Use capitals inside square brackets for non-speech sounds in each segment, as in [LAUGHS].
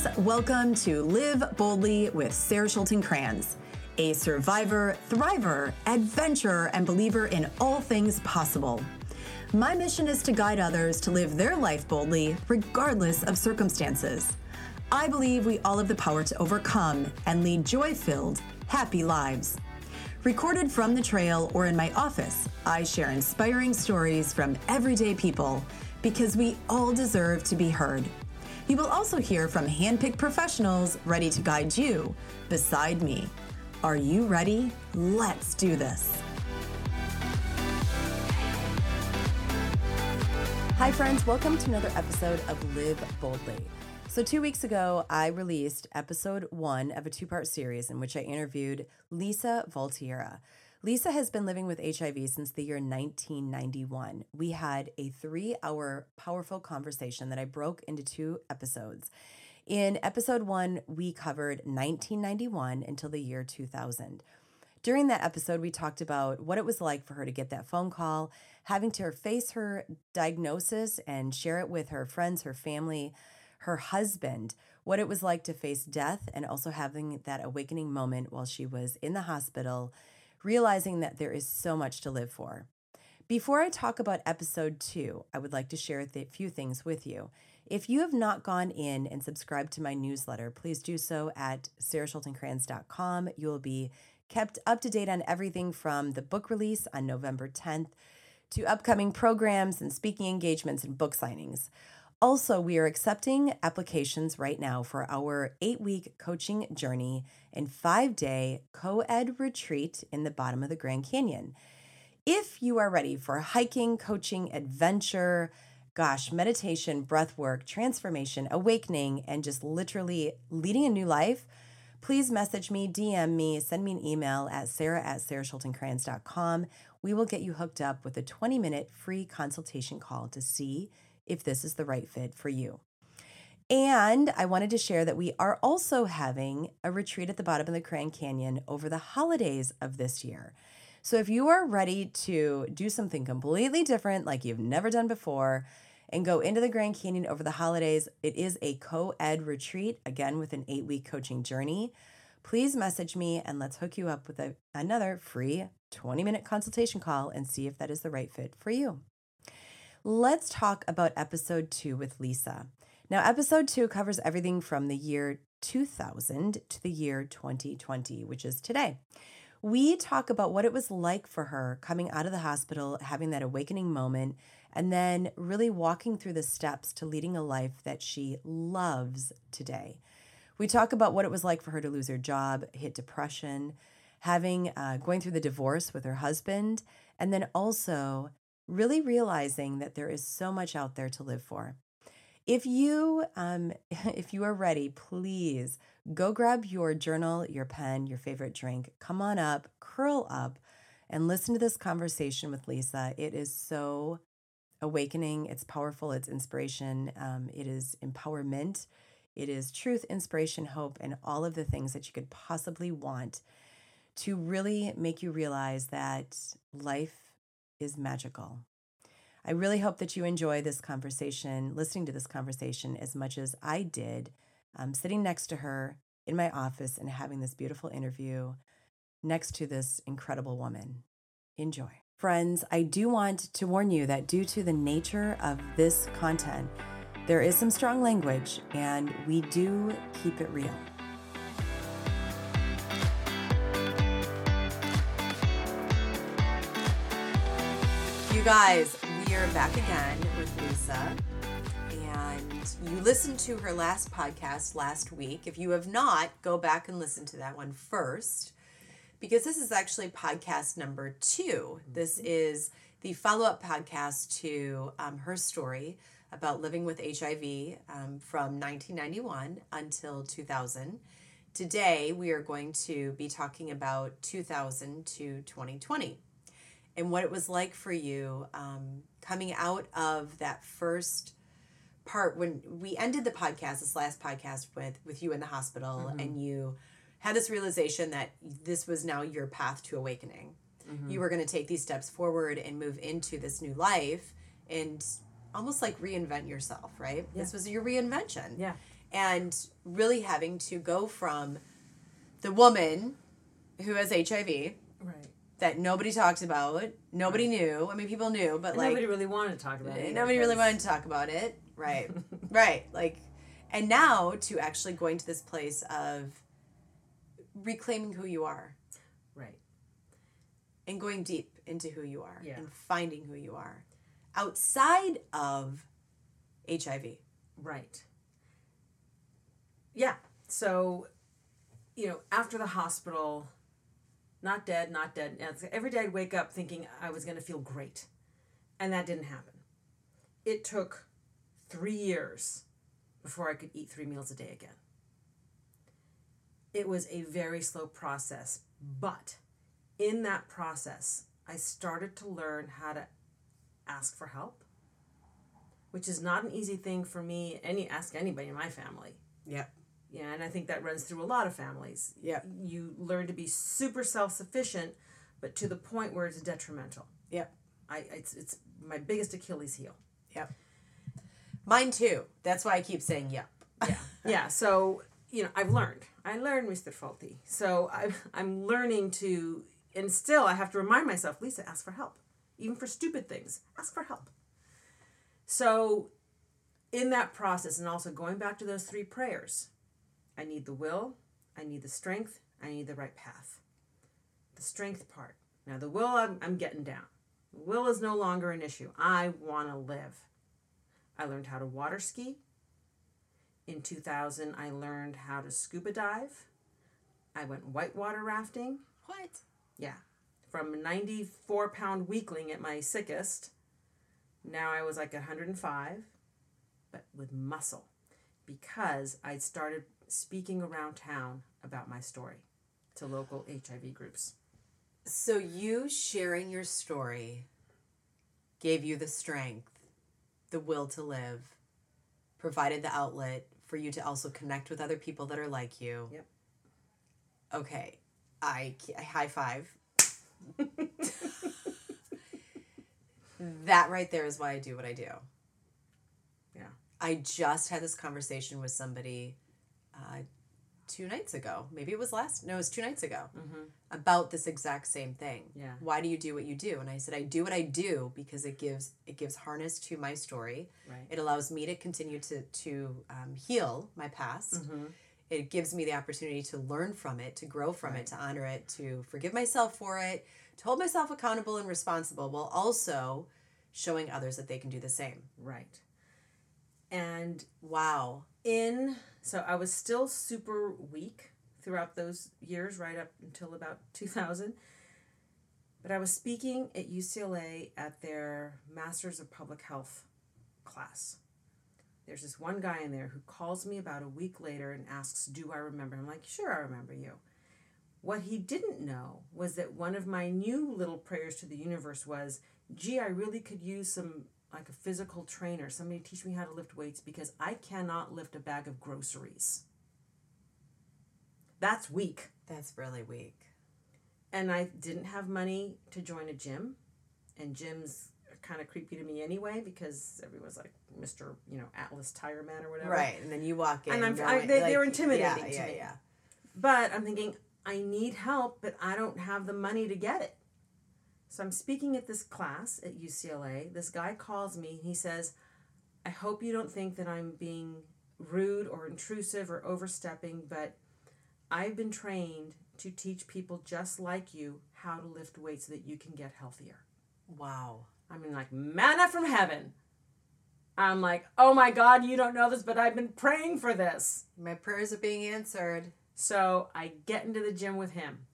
Friends. Welcome to Live Boldly with Sarah Schulten Kranz, a survivor, thriver, adventurer, and believer in all things possible. My mission is to guide others to live their life boldly, regardless of circumstances. I believe we all have the power to overcome and lead joy filled, happy lives. Recorded from the trail or in my office, I share inspiring stories from everyday people because we all deserve to be heard. You will also hear from handpicked professionals ready to guide you beside me. Are you ready? Let's do this. Hi, friends. Welcome to another episode of Live Boldly. So, two weeks ago, I released episode one of a two part series in which I interviewed Lisa Valtierra. Lisa has been living with HIV since the year 1991. We had a three hour powerful conversation that I broke into two episodes. In episode one, we covered 1991 until the year 2000. During that episode, we talked about what it was like for her to get that phone call, having to face her diagnosis and share it with her friends, her family, her husband, what it was like to face death, and also having that awakening moment while she was in the hospital realizing that there is so much to live for. Before I talk about episode two, I would like to share a few things with you. If you have not gone in and subscribed to my newsletter, please do so at sarahschultenkranz.com. You will be kept up to date on everything from the book release on November 10th to upcoming programs and speaking engagements and book signings. Also, we are accepting applications right now for our eight week coaching journey and five day co ed retreat in the bottom of the Grand Canyon. If you are ready for hiking, coaching, adventure, gosh, meditation, breath work, transformation, awakening, and just literally leading a new life, please message me, DM me, send me an email at sarah at sarahschultenkranz.com. We will get you hooked up with a 20 minute free consultation call to see if this is the right fit for you. And I wanted to share that we are also having a retreat at the bottom of the Grand Canyon over the holidays of this year. So if you are ready to do something completely different, like you've never done before, and go into the Grand Canyon over the holidays, it is a co ed retreat, again, with an eight week coaching journey. Please message me and let's hook you up with a, another free 20 minute consultation call and see if that is the right fit for you. Let's talk about episode two with Lisa. Now, episode two covers everything from the year 2000 to the year 2020, which is today. We talk about what it was like for her coming out of the hospital, having that awakening moment, and then really walking through the steps to leading a life that she loves today. We talk about what it was like for her to lose her job, hit depression, having uh, going through the divorce with her husband, and then also really realizing that there is so much out there to live for. If you um, [LAUGHS] if you are ready, please go grab your journal, your pen, your favorite drink. Come on up, curl up, and listen to this conversation with Lisa. It is so awakening. It's powerful. It's inspiration. Um, it is empowerment. It is truth, inspiration, hope, and all of the things that you could possibly want to really make you realize that life is magical. I really hope that you enjoy this conversation, listening to this conversation as much as I did, um, sitting next to her in my office and having this beautiful interview next to this incredible woman. Enjoy. Friends, I do want to warn you that due to the nature of this content, there is some strong language and we do keep it real. You guys, we are back again with Lisa. And you listened to her last podcast last week. If you have not, go back and listen to that one first because this is actually podcast number 2 This is the follow up podcast to um, her story about living with HIV um, from 1991 until 2000. Today, we are going to be talking about 2000 to 2020 and what it was like for you um, coming out of that first part when we ended the podcast, this last podcast with with you in the hospital, Mm-hmm. and you had this realization that this was now your path to awakening. Mm-hmm. You were going to take these steps forward and move into this new life and almost like reinvent yourself, right? This was your reinvention. Yeah. And really having to go from the woman who has HIV. That nobody talks about, nobody knew. I mean, people knew, but like nobody really wanted to talk about it. nobody really wanted to talk about it. Right. [LAUGHS] right. Like, and now to actually going to this place of reclaiming who you are Right. and going deep into who you are Yeah. and finding who you are outside of HIV. Right. Yeah. So, you know, after the hospital, not dead, not dead. Every day I'd wake up thinking I was going to feel great. And that didn't happen. It took three years before I could eat three meals a day again. It was a very slow process, but in that process, I started to learn how to ask for help which is not an easy thing for me any ask anybody in my family Yep. Yeah and i think that runs through a lot of families Yeah. you learn to be super self-sufficient but to the point where it's detrimental Yep. i it's, it's my biggest achilles heel Yep. Mine too. That's why I keep saying yep. yeah [LAUGHS] yeah so you know i've learned i learned mr faulty so I'm, I'm learning to and still i have to remind myself lisa ask for help even for stupid things ask for help so in that process and also going back to those three prayers i need the will i need the strength i need the right path the strength part now the will i'm, I'm getting down the will is no longer an issue i want to live i learned how to water ski in 2000, I learned how to scuba dive. I went whitewater rafting. What? Yeah. From 94 pound weakling at my sickest, now I was like 105, but with muscle because I'd started speaking around town about my story to local HIV groups. So you sharing your story gave you the strength, the will to live, provided the outlet for you to also connect with other people that are like you. Yep. Okay. I, I high five. that right there is why I do what I do. Yeah. I just had this conversation with somebody uh, two nights ago. Maybe it was last. No, it was two nights ago about this exact same thing. Yeah. Why do you do what you do? And I said I do what I do because it gives it gives harness to my story. Right. It allows me to continue to to um, heal my past. Hmm. It gives me the opportunity to learn from it, to grow from it, to honor it, to forgive myself for it, to hold myself accountable and responsible, while also showing others that they can do the same. Right. And Wow. in so I was still super weak throughout those years right up until about [LAUGHS] 2000 but I was speaking at UCLA at their Masters of Public Health class. There's this one guy in there who calls me about a week later and asks, "Do I remember?" I'm like, "Sure, I remember you." What he didn't know was that one of my new little prayers to the universe was, "Gee, I really could use some like a physical trainer, somebody teach me how to lift weights because I cannot lift a bag of groceries." That's weak. That's really weak. And I didn't have money to join a gym, and gyms are kind of creepy to me anyway because everyone's like Mr. You know Atlas Tire Man or whatever. Right. And then you walk in. And I'm- I- they- they were intimidating Yeah, to yeah, me. yeah. But I'm thinking, I need help, but I don't have the money to get it. So I'm speaking at this class at UCLA. This guy calls me and he says, I hope you don't think that I'm being rude or intrusive or overstepping, but I've been trained to teach people just like you how to lift weights so that you can get healthier. Wow. I mean, like manna from heaven. I'm like, oh my God, you don't know this, but I've been praying for this. My prayers are being answered. So I get into the gym with him.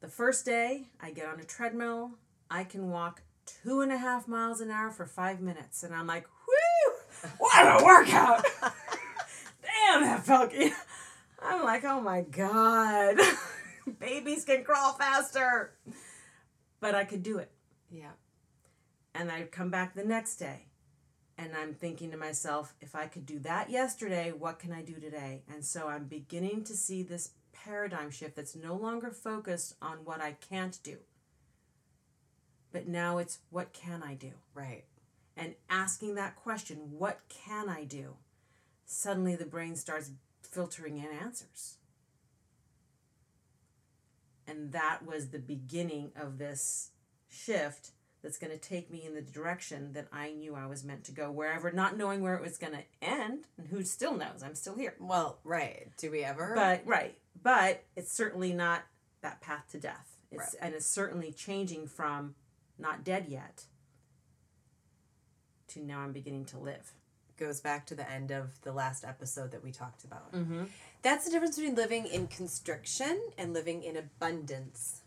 The first day, I get on a treadmill. I can walk two and a half miles an hour for five minutes. And I'm like, whoo, what a workout. [LAUGHS] Damn, that felt good. I'm like, oh my God. [LAUGHS] Babies can crawl faster. But I could do it. Yeah. And I'd come back the next day. And I'm thinking to myself, if I could do that yesterday, what can I do today? And so I'm beginning to see this paradigm shift that's no longer focused on what I can't do. But now it's what can I do? Right. And asking that question, what can I do? Suddenly the brain starts filtering in answers. And that was the beginning of this shift that's going to take me in the direction that I knew I was meant to go, wherever, not knowing where it was going to end. And who still knows? I'm still here. Well, right. Do we ever? But, right. But it's certainly not that path to death. It's, Right. And it's certainly changing from not dead yet to now I'm beginning to live. goes back to the end of the last episode that we talked about. Mm-hmm. That's the difference between living in constriction and living in abundance.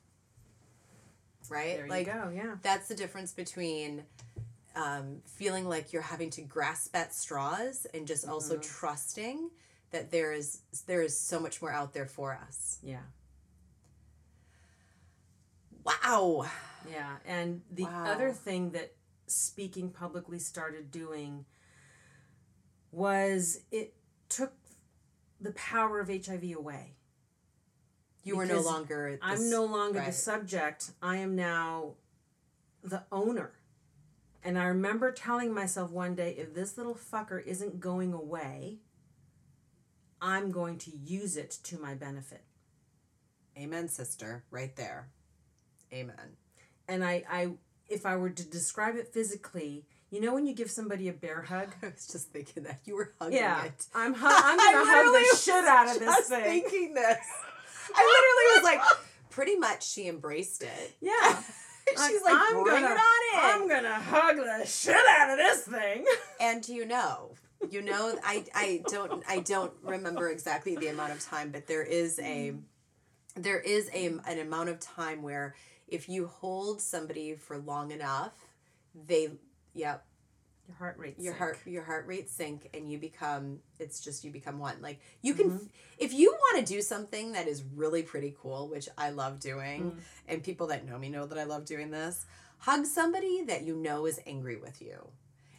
Right? There like you go. Yeah. that's the difference between um, feeling like you're having to grasp at straws and just also Mm-hmm. trusting that there is there is so much more out there for us. Yeah. Wow. Yeah, and the Wow. other thing that speaking publicly started doing was it took the power of HIV away. You are no longer I'm no longer the subject. I am now the owner. And I remember telling myself one day if this little fucker isn't going away, I'm going to use it to my benefit. Amen, sister, right there. Amen. And I, I if I were to describe it physically, you know when you give somebody a bear hug? [LAUGHS] I was just thinking that you were hugging Yeah, it. I'm hu- I'm [LAUGHS] gonna hug the shit out of this thing. Thinking this, [LAUGHS] I literally was like, [LAUGHS] pretty much she embraced it. Yeah, [LAUGHS] She's like, I'm bring gonna, it on in. I'm gonna hug the shit out of this thing. and you know, you know, I I don't I don't remember exactly the amount of time, but there is a mm-hmm. there is a an amount of time where if you hold somebody for long enough, they yep Your heart rate. your sank. heart your heart rate sink and you become it's just you become one like you can mm-hmm. if you want to do something that is really pretty cool which i love doing mm. and people that know me know that i love doing this hug somebody that you know is angry with you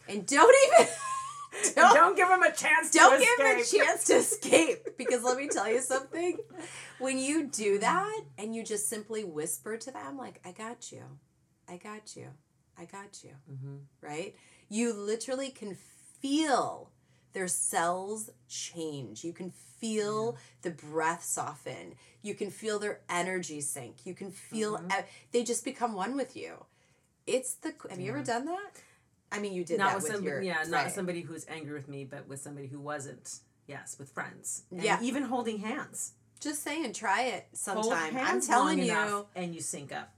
and don't even [LAUGHS] Don't, don't, give him a chance. don't give them a chance to escape because let me tell you something when you do mm. that and you just simply whisper to them like i got you i got you i got you Mhm. right? You literally can feel their cells change. You can feel the breath soften. You can feel their energy sink. You can feel Mm-hmm. e- they just become one with you. It's the. Have you ever done that? I mean, you did Not that with with somebody. your yeah, not somebody who's angry with me, but with somebody who wasn't. Yes, with friends. And Yeah. even holding hands. Just saying, try it Hold sometime. I'm telling you. and you sync up.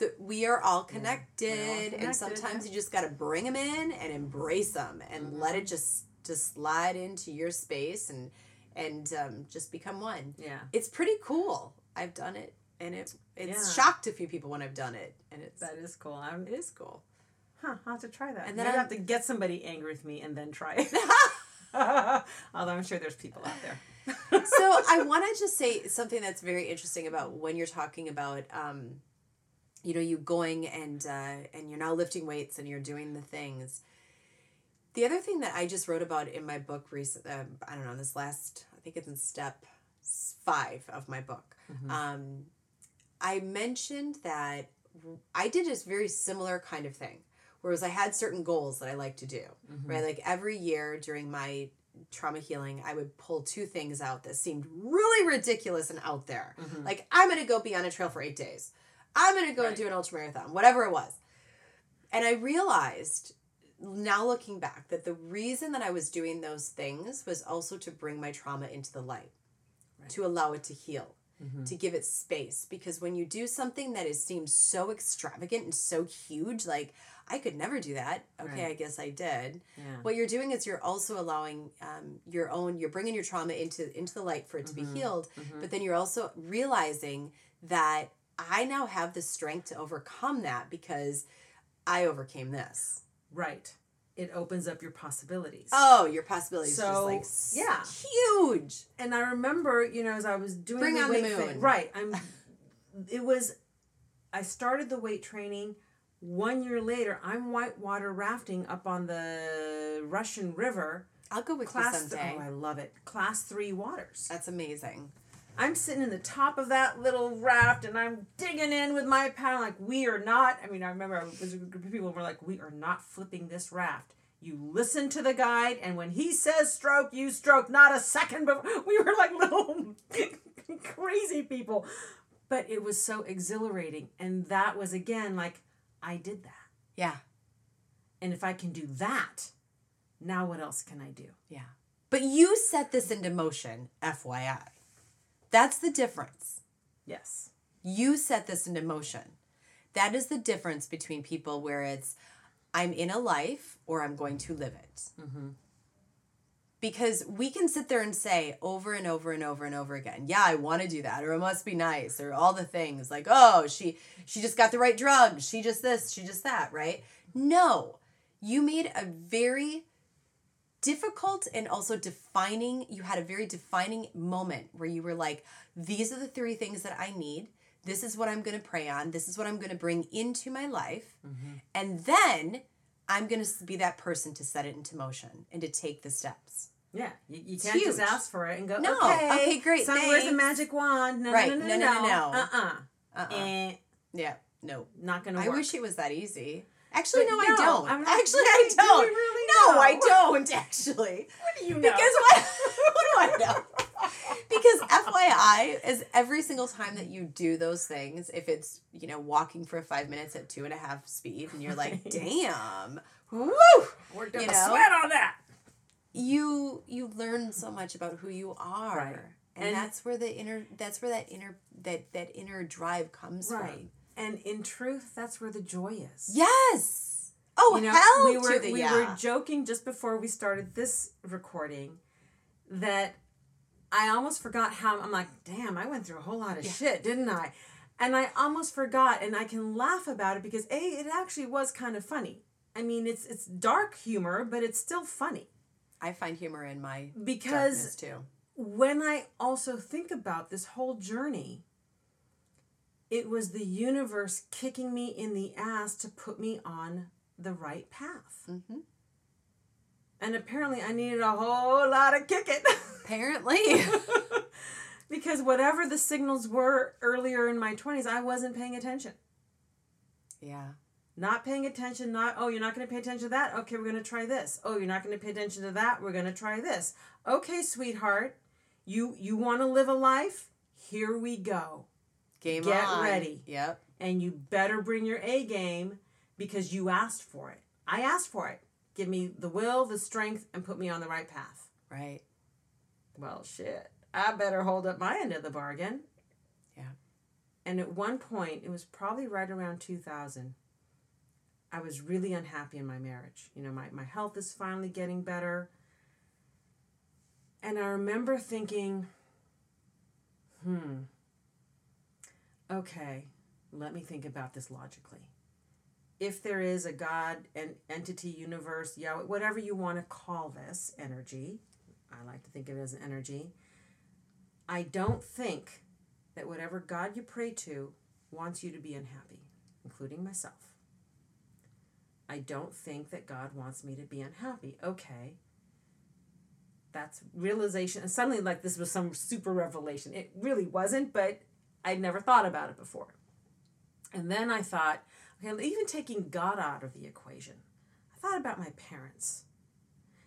That we are all connected, and connected, sometimes yeah. you just got to bring them in and embrace them and let Mm-hmm. it just just slide into your space and and um, just become one Yeah. it's pretty cool i've done it and it it's Yeah. shocked a few people when i've done it and it's That is cool. I'm, it is cool Huh, I'll have to try that. And And then then I have to get somebody angry with me and then try it. [LAUGHS] [LAUGHS] Although I'm sure there's people out there. so i [LAUGHS] want to just say something that's very interesting about when you're talking about um, you know you going and uh, and you're now lifting weights and you're doing the things. The other thing that i just wrote about in my book recent um, i don't know this last i think it's in step five of my book. Um, i mentioned that i did this very similar kind of thing whereas i had certain goals that i like to do right? Like every year during my trauma healing, I would pull two things out that seemed really ridiculous and out there. Like, I'm going to go be on a trail for eight days. I'm going to go and do an ultra marathon, whatever it was. And I realized now looking back that the reason that I was doing those things was also to bring my trauma into the light, to allow it to heal. To give it space because when you do something that is seems so extravagant and so huge, like I could never do that. Okay, Right. I guess I did Yeah. what you're doing is you're also allowing um, your own you're bringing your trauma into into the light for it to Mm-hmm. be healed but then you're also realizing that I now have the strength to overcome that because I overcame this. Right. It opens up your possibilities. Oh, your possibilities So, just like yeah. huge. and I remember, you know, as I was doing Bring the on the weight thing- moon. right? I'm. [LAUGHS] it was. I started the weight training. One year later, I'm whitewater rafting up on the Russian River. I'll go with Class. you someday. oh, I love it. Class three waters. That's amazing. I'm sitting in the top of that little raft and I'm digging in with my paddle. Like, we are not. I mean, I remember I was a group of people who were like, we are not flipping this raft. You listen to the guide, and when he says stroke, you stroke. Not a second before. [LAUGHS] We were like little [LAUGHS] crazy people. But it was so exhilarating. And that was, again, like, I did that. Yeah. And if I can do that, now what else can I do? Yeah. But you set this into motion, FYI. That's the difference. Yes. You set this into motion. That is the difference between people where it's, I'm in a life or I'm going to live it. Mm-hmm. Because we can sit there and say over and over and over and over again, yeah, I want to do that, or it must be nice, or all the things like, oh, she she just got the right drugs, she just this, she just that, right? No, you made a very difficult and also defining you had a very defining moment where you were like these are the three things that i need this is what i'm going to pray on this is what i'm going to bring into my life and then i'm going to be that person to set it into motion and to take the steps Yeah, you, you can't just ask for it and go, No, okay, okay, great, So where's the thanks." magic wand? No, Right, no, no, no, no, no, no, no. Uh-uh. uh-uh. Eh, yeah no not gonna Work. i wish it was that easy actually But no, i don't not- actually i do don't we really no know? i don't actually What do you know? Because what, [LAUGHS] what do I know? Because FYI, is every single time that you do those things, if it's, you know, walking for five minutes at two and a half speed and you're like, damn, woo, Worked you up a know? sweat on that. you you learn so much about who you are. Right. And, And- that's where the inner that's where that inner that that inner drive comes Right. from. And in truth, that's where the joy is. Yes. Oh you know, hell we were to the we yeah. were joking just before we started this recording that I almost forgot how I'm like, damn, I went through a whole lot of shit, didn't I? And I almost forgot, and I can laugh about it because a it actually was kind of funny. I mean, it's it's dark humor, but it's still funny I find humor in my because too. when I also think about this whole journey, it was the universe kicking me in the ass to put me on the right path. hmm And apparently, I needed a whole lot of kicking [LAUGHS] Apparently. [LAUGHS] because whatever the signals were earlier in my 20s, I wasn't paying attention. yeah. Not paying attention, not, oh, you're not going to pay attention to that? Okay, we're going to try this. Oh, you're not going to pay attention to that? We're going to try this. Okay, sweetheart, you you want to live a life? Here we go. Game Get on. ready. Yep. and you better bring your A game because you asked for it. I asked for it. Give me the will, the strength, and put me on the right path. Right. Well, shit. I better hold up my end of the bargain. Yeah. And at one point, it was probably right around 2000, I was really unhappy in my marriage. You know, my, my health is finally getting better. And I remember thinking, hmm, okay, let me think about this logically. If there is a God, an entity, universe, Yahweh, whatever you want to call this energy, I like to think of it as an energy. I don't think that whatever God you pray to wants you to be unhappy, including myself. I don't think that God wants me to be unhappy. Okay. That's realization. And suddenly, like, this was some super revelation. It really wasn't, but I'd never thought about it before. And then I thought, okay, even taking God out of the equation, I thought about my parents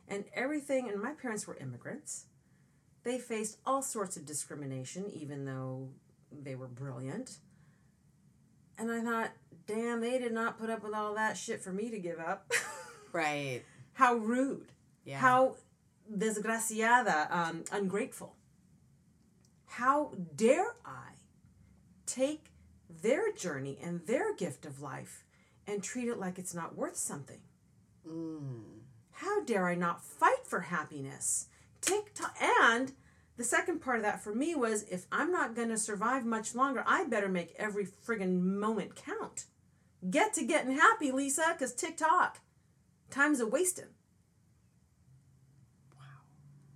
and everything. And my parents were immigrants. They faced all sorts of discrimination, even though they were brilliant. And I thought, damn, they did not put up with all that shit for me to give up. [LAUGHS] Right. How rude. Yeah. How desgraciada, um, ungrateful. How dare I take their journey and their gift of life and treat it like it's not worth something? Mm. How dare I not fight for happiness? Take t- and the second part of that for me was if I'm not going to survive much longer, I better make every friggin' moment count. Get to getting happy, Lisa, because TikTok, time's a wasting. Wow.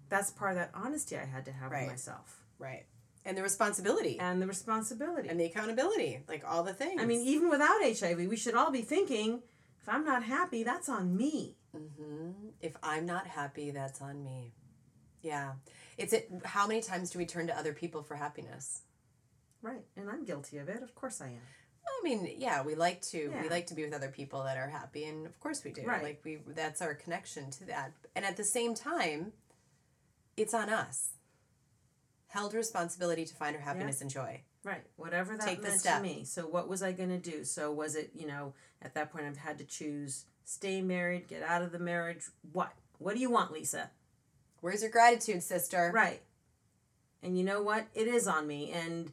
That's part of that honesty I had to have Right. with myself. Right. And the responsibility And the responsibility. and the accountability, like all the things. I mean, even without HIV, we should all be thinking if I'm not happy, that's on me. Mm-hmm. if I'm not happy, that's on me. Yeah. It's it how many times do we turn to other people for happiness? Right. And I'm guilty of it. Of course I am. I mean, yeah, we like to we like to be with other people that are happy and of course we do. Right. Like we that's our connection to that. And at the same time, it's on us. Held responsibility to find her happiness and joy. Right. Whatever that Take the meant step. to me. So what was I going to do? So was it, you know, at that point I've had to choose stay married, get out of the marriage. What? What do you want, Lisa? Where's your gratitude, sister? Right. And you know what? It is on me. And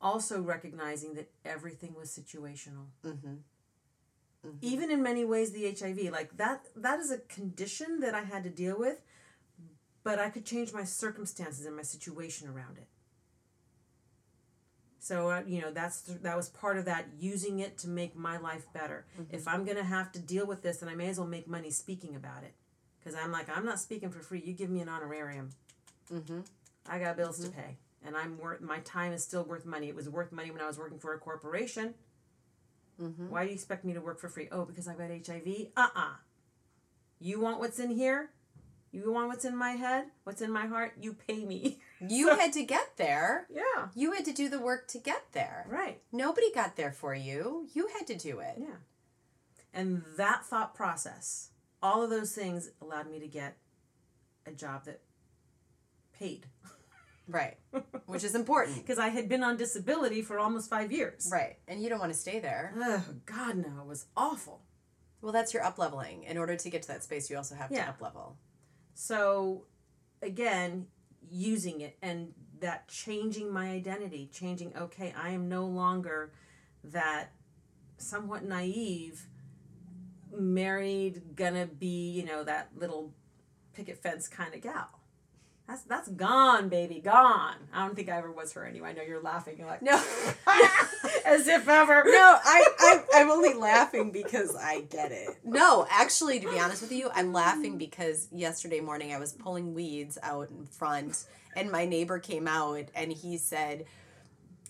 also recognizing that everything was situational. Mm-hmm. Even in many ways, the HIV, like that, that is a condition that I had to deal with, but I could change my circumstances and my situation around it. So uh, you know that's that was part of that using it to make my life better. If I'm gonna have to deal with this, then I may as well make money speaking about it, because I'm like I'm not speaking for free. You give me an honorarium. Mm-hmm. I got bills to pay, and I'm worth my time is still worth money. It was worth money when I was working for a corporation. Mm-hmm. Why do you expect me to work for free? Oh, because I've got HIV. Uh uh You want what's in here? You want what's in my head? What's in my heart? You pay me. [LAUGHS] You had to get there. yeah. You had to do the work to get there. Right. Nobody got there for you. You had to do it. Yeah. And that thought process, all of those things allowed me to get a job that paid. [LAUGHS] Right. Which is important. [LAUGHS] Because I had been on disability for almost five years. Right. And you don't want to stay there. Oh, God, no. It was awful. Well, that's your up leveling. In order to get to that space, you also have to Yeah. up level. So, again, using it and that changing my identity, changing, okay, I am no longer that somewhat naive, married, gonna be, you know, that little picket fence kind of gal. That's that's gone, baby, gone. I don't think I ever was her anyway. I know you're laughing. You're like, No. [LAUGHS] as if ever. No, I, I, I'm only laughing because I get it. No, actually, to be honest with you, I'm laughing because yesterday morning I was pulling weeds out in front, and my neighbor came out and he said,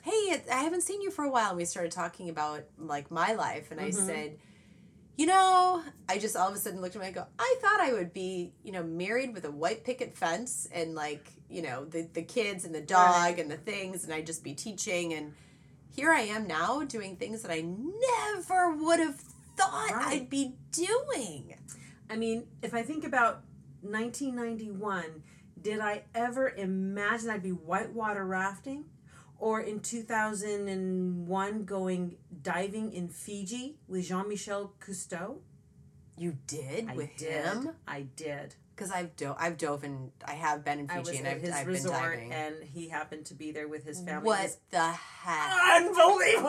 "Hey, I haven't seen you for a while." And we started talking about like my life, and I mm-hmm. said, "You know," I just all of a sudden looked at him and I go, "I thought I would be, you know, married with a white picket fence and like, you know, the the kids and the dog Right. and the things, and I'd just be teaching and." here I am now doing things that I never would have thought Right. I'd be doing. I mean, if I think about 1991, did I ever imagine I'd be whitewater rafting? Or in 2001, going diving in Fiji with Jean Michel Cousteau? You did I with did. him? I did. Because I've dove, I've dove in, I have been in Fiji I was and at I've, his I've been resort, diving. and he happened to be there with his family. what the heck? unbelievable! [LAUGHS]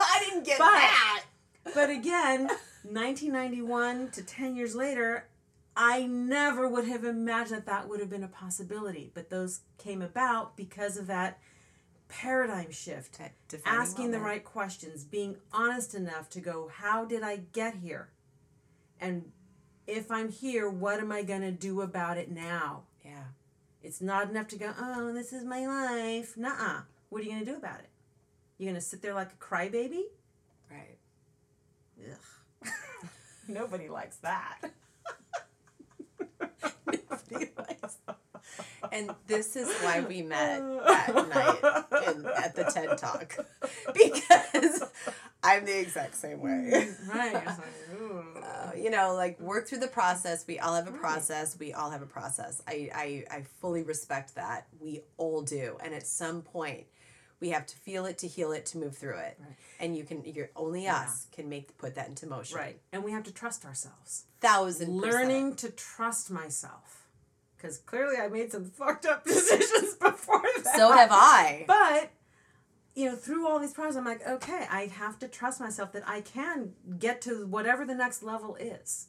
I didn't get But- that. But again, 1991 to 10 years later, I never would have imagined that that would have been a possibility. But those came about because of that paradigm shift. That Asking the right questions, being honest enough to go, how did I get here? And if I'm here, what am I going to do about it now? Yeah. It's not enough to go, oh, this is my life. Nuh uh. What are you going to do about it? You're going to sit there like a crybaby? Right. Ugh. [LAUGHS] Nobody likes that. [LAUGHS] And this is why we met [LAUGHS] that night in, at the TED Talk. [LAUGHS] Because I'm the exact same way. Right. [LAUGHS] Like. Uh, you know, like work through the process. We all have a process. We all have a process. I, I, I fully respect that. We all do. And at some point, we have to feel it to heal it to move through it. And you can, you're only us can make put that into motion. Right. And we have to trust ourselves. Thousand percent. Learning to trust myself. Because clearly I made some [LAUGHS] fucked up decisions [LAUGHS] before that. So have I. But, you know, through all these problems, I'm like, okay, I have to trust myself that I can get to whatever the next level is.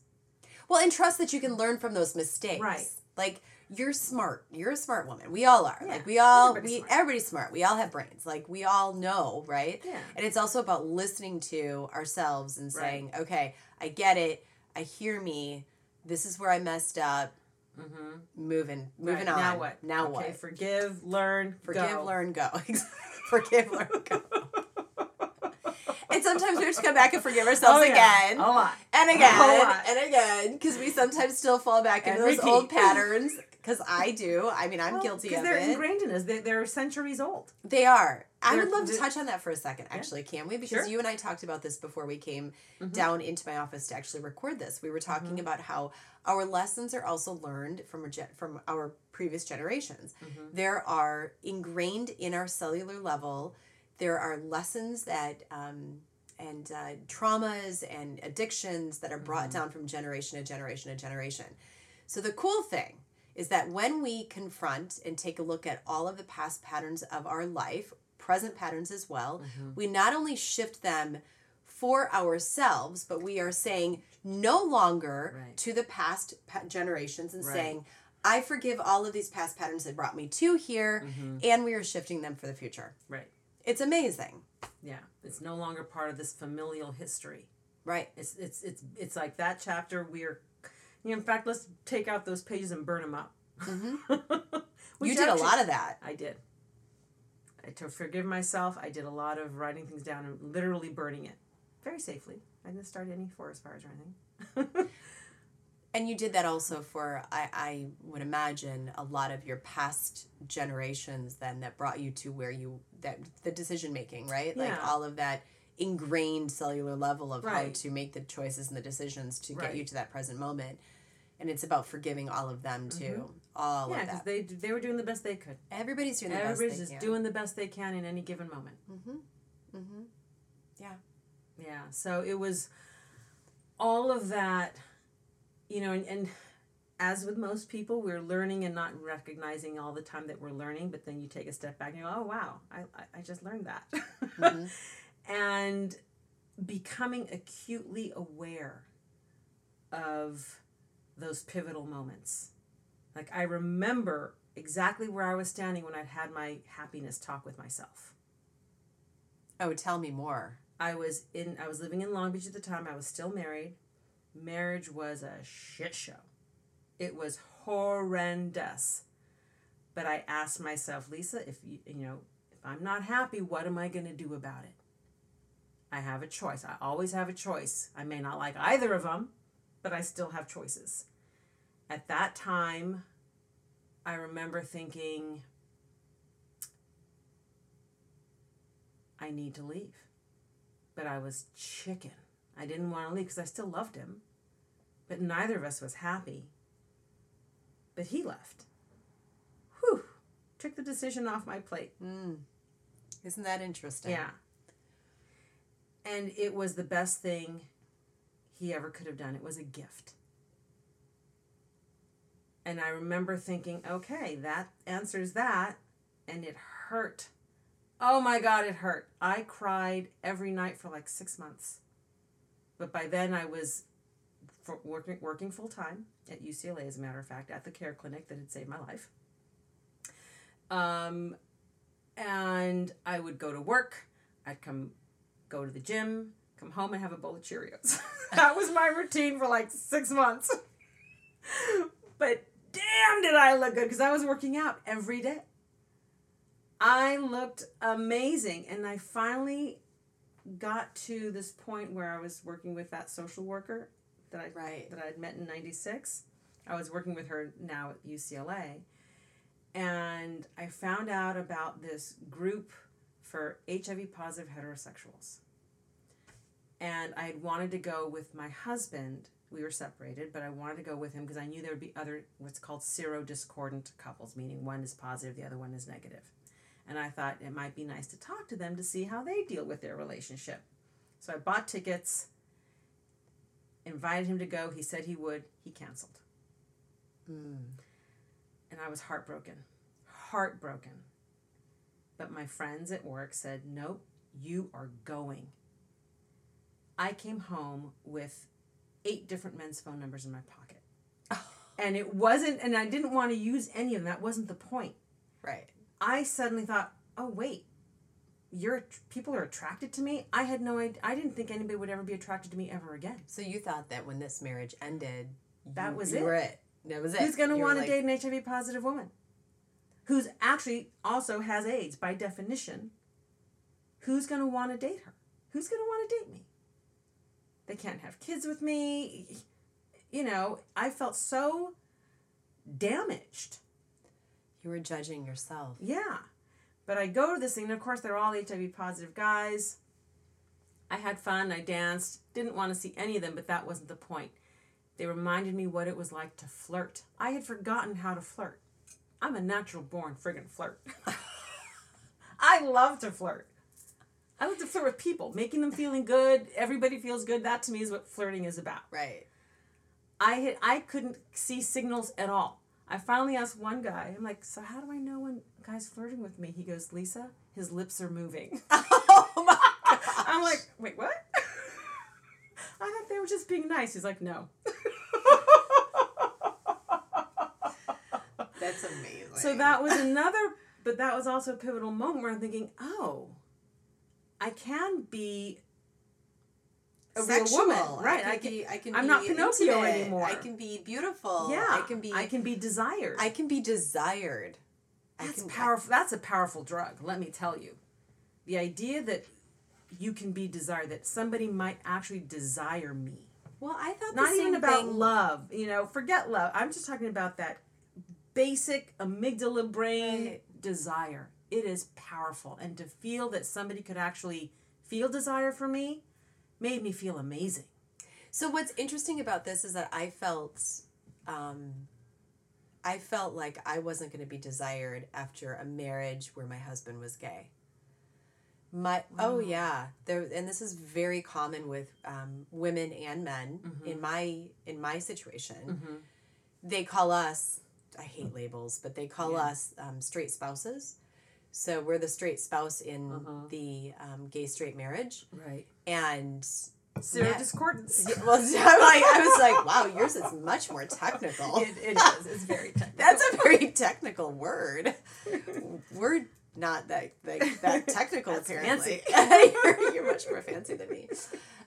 Well, and trust that you can learn from those mistakes. Right. Like you're smart. You're a smart woman. We all are. Yeah, Like we all everybody's we smart. everybody's smart. We all have brains. Like we all know, right? Yeah. And it's also about listening to ourselves and Right. saying, "Okay, I get it. I hear me. This is where I messed up. Mm-hmm. Moving, moving Right, on. Now what? Now okay, what? Forgive, learn, Forgive, go. learn, go. [LAUGHS] forgive, learn, go. and sometimes we have to come back and forgive ourselves Oh, yeah. again. A lot. and again lot. and again because we sometimes still fall back into those old patterns because i do i mean i'm Well, guilty because they're ingrained in us. They, they're centuries old. they are i They're- would love to touch on that for a second actually can we because Sure. Mm-hmm. you and i talked about this before we came down into my office to actually record this we were talking about how our lessons are also learned from a gen- from our previous generations Mm-hmm. there are ingrained in our cellular level there are lessons that um, and uh, traumas and addictions that are brought down from generation to generation to generation. So the cool thing is that when we confront and take a look at all of the past patterns of our life, present patterns as well, we not only shift them for ourselves, but we are saying no longer Right. to the past pa- generations and Right. saying, I forgive all of these past patterns that brought me to here, mm-hmm. and we are shifting them for the future. Right. It's amazing, Yeah. It's no longer part of this familial history. right? It's it's it's it's like that chapter. We're, you know, in fact, let's take out those pages and burn them up. Mm-hmm. [LAUGHS] you did a lot of that. I did. I, to forgive myself, I did a lot of writing things down and literally burning it, very safely. I didn't start any forest fires or anything. [LAUGHS] And you did that also for, I, I would imagine, a lot of your past generations then that brought you to where you, that the decision making, right? Like all of that ingrained cellular level of how to make the choices and the decisions to get you to that present moment. And it's about forgiving all of them too. All of that. yeah, of because that. they they were doing the best they could. Everybody's doing the Everybody's best they just can. doing the best they can in any given moment. Mm-hmm. Yeah. Yeah. So it was all of that, you know, and, and as with most people, we're learning and not recognizing all the time that we're learning, but then you take a step back and you go, oh, wow, I, I, I just learned that. Mhm. [LAUGHS] and becoming acutely aware of those pivotal moments. Like I remember exactly where I was standing when I'd had my happiness talk with myself. Oh, tell me more. I was in I was living in Long Beach at the time. I was still married. Marriage was a shit show. It was horrendous. But I asked myself, Lisa, if you you know, if I'm not happy, what am I going to do about it? I have a choice. I always have a choice. I may not like either of them, but I still have choices. At that time, I remember thinking I need to leave but I was chicken. I didn't want to leave because I still loved him, but neither of us was happy. But he left. Whew. Took the decision off my plate. Mm. Isn't that interesting? Yeah. And it was the best thing he ever could have done. It was a gift. And I remember thinking, okay, that answers that. And it hurt. Oh my God, it hurt. I cried every night for like six months. But by then I was working, working full time at UCLA, as a matter of fact, at the care clinic that had saved my life. Um, and I would go to work. I'd come, go to the gym, come home and have a bowl of Cheerios. [LAUGHS] that was my routine for like six months. [LAUGHS] but damn, did I look good because I was working out every day. I looked amazing, and I finally got to this point where I was working with that social worker that I Right. that I'd met in '96. I was working with her now at UCLA, and I found out about this group for HIV positive heterosexuals. And I had wanted to go with my husband. We were separated, but I wanted to go with him because I knew there would be other what's called serodiscordant couples, meaning one is positive, the other one is negative. And I thought it might be nice to talk to them to see how they deal with their relationship. So I bought tickets, invited him to go. He said he would. He canceled. Mm. And I was heartbroken. Heartbroken. But my friends at work said, Nope, you are going. I came home with eight different men's phone numbers in my pocket. [LAUGHS] and it wasn't, and I didn't want to use any of them. That wasn't the point. Right. I suddenly thought, oh wait, you're people are attracted to me. I had no idea. I didn't think anybody would ever be attracted to me ever again. So you thought that when this marriage ended, That you- was you it. Were it. That was it. Who's going to want to like, date an HIV positive woman? Who's actually also has AIDS by definition? Who's going to want to date her? Who's going to want to date me? They can't have kids with me. You know, I felt so damaged. You were judging yourself. Yeah. But I go to this thing, and of course, they're all HIV positive guys. I had fun, I danced, didn't want to see any of them, but that wasn't the point. They reminded me what it was like to flirt. I had forgotten how to flirt. I'm a natural born friggin' flirt. [LAUGHS] I love to flirt. I love to flirt with people, making them feeling good. Everybody feels good. That to me is what flirting is about. Right. I had I couldn't see signals at all. I finally asked one guy, I'm like, so how do I know when a guy's flirting with me? He goes, Lisa, his lips are moving. [LAUGHS] Oh my [LAUGHS] I'm like, wait, what? [LAUGHS] I thought they were just being nice. He's like, no. That's amazing. So that was another, but that was also a pivotal moment where I'm thinking, oh, I can be a Sexual. real woman, right? I I can, can. be. I can. I'm not Pinocchio intimate. anymore. I can be beautiful. yeah, I can be. I can be desired. I can be desired. I That's can, powerful. That's a powerful drug. Let me tell you, the idea that you can be desired, that somebody might actually desire me. Well, I thought Not even about thing. love. You know, forget love. I'm just talking about that basic amygdala brain Right. desire. It is powerful, and to feel that somebody could actually feel desire for me made me feel amazing. So what's interesting about this is that I felt, um, I felt like I wasn't going to be desired after a marriage where my husband was gay. My oh yeah, there and this is very common with um, women and men in my in my situation. They call us. I hate labels, but they call Yeah. us um, straight spouses. So we're the straight spouse in the um, gay straight marriage, Right. And Sero [LAUGHS] Yeah. discordance. well, I'm like, I was like, wow, yours is much more technical. It, it is. It's very [LAUGHS] technical. That's a very technical word. We're not that like, that [LAUGHS] technical apparently. you're, you're much more fancy than me.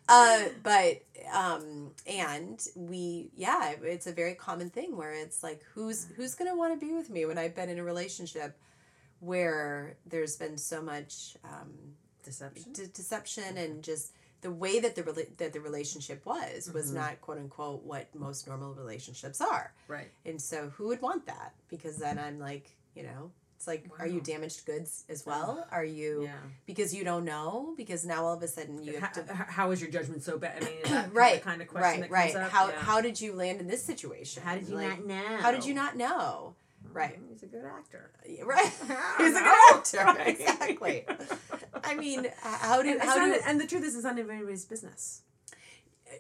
Uh, but um, and we yeah, it's a very common thing where it's like who's who's gonna want to be with me when I've been in a relationship where there's been so much um, deception. de- deception and just the way that the rela- that the relationship was was mm-hmm. not quote unquote what most normal relationships are. Right. And so who would want that? Because then I'm like, you know, it's like are you damaged goods as well? Are you Yeah. because you don't know? Because now all of a sudden you have How, to how is your judgment so bad? I mean, [CLEARS THROAT] Right. the kind of question right, that right. How Yeah. how did you land in this situation? How did you Like, not know? How did you not know? Right. Mm, he's a good actor. Uh, right. [LAUGHS] I He's a good [LAUGHS] actor. Right. [LAUGHS] Exactly. I mean, how did And, how not- and the truth is, it's not anybody's business.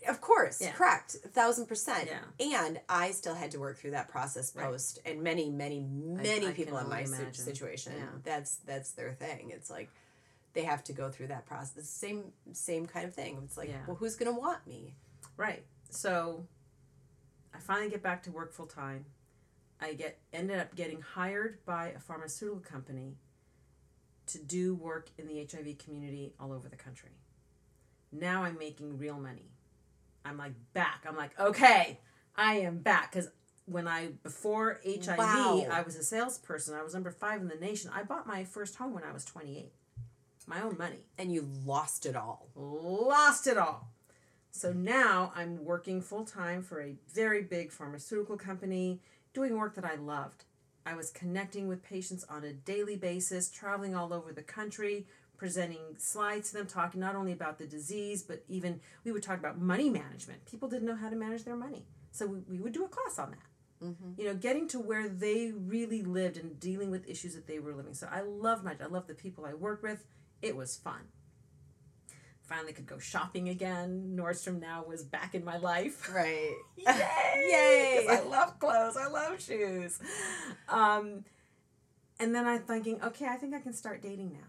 Of course, Yeah. correct, a thousand percent. Yeah. And I still had to work through that process Right. post, and many, many, many I people can in my imagine. situation. Yeah. That's that's their thing. It's like they have to go through that process. Same same kind of thing. It's like, Yeah. well, who's gonna want me? Right. So I finally get back to work full time. I get ended up getting hired by a pharmaceutical company to do work in the HIV community all over the country. Now I'm making real money. I'm like back. I'm like, okay, I am back because when I before HIV, Wow. I was a salesperson. I was number five in the nation. I bought my first home when I was 28, my own money And you lost it all. lost it all. So now I'm working full time for a very big pharmaceutical company, doing work that I loved. I was connecting with patients on a daily basis, traveling all over the country, presenting slides to them, talking not only about the disease, but even we would talk about money management. People didn't know how to manage their money. So we, we would do a class on that. Mm-hmm. You know, getting to where they really lived and dealing with issues that they were living. So I love my I love the people I worked with. It was fun finally could go shopping again. Nordstrom now was back in my life. Right. [LAUGHS] [LAUGHS] Yay! Yay! I love clothes. I love shoes. Um, and then I'm thinking, okay, I think I can start dating now.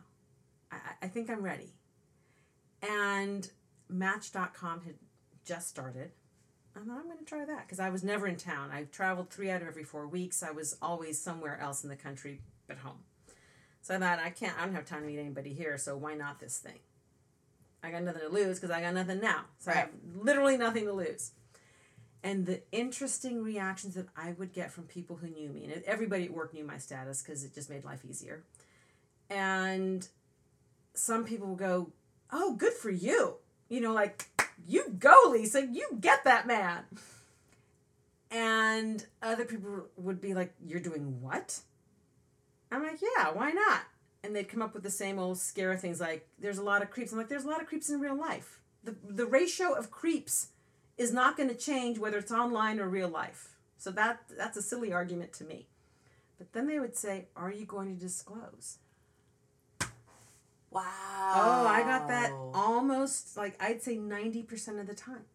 I, I- think I'm ready. And Match.com had just started. I thought I'm going to try that because I was never in town. I traveled three out of every four weeks. I was always somewhere else in the country but home. So I thought I can't. I don't have time to meet anybody here. So why not this thing? I got nothing to lose because I got nothing now. So I have literally nothing to lose. And the interesting reactions that I would get from people who knew me, and everybody at work knew my status because it just made life easier. And some people will go, "Oh, good for you," you know, like you go, Lisa, you get that man. And other people would be like, You're doing what? I'm like, Yeah, why not? And they'd come up with the same old scare things like, There's a lot of creeps. I'm like, There's a lot of creeps in real life. The, the ratio of creeps is not going to change whether it's online or real life. So that that's a silly argument to me. But then they would say, Are you going to disclose? Wow. Oh, I got that almost like I'd say 90% of the time.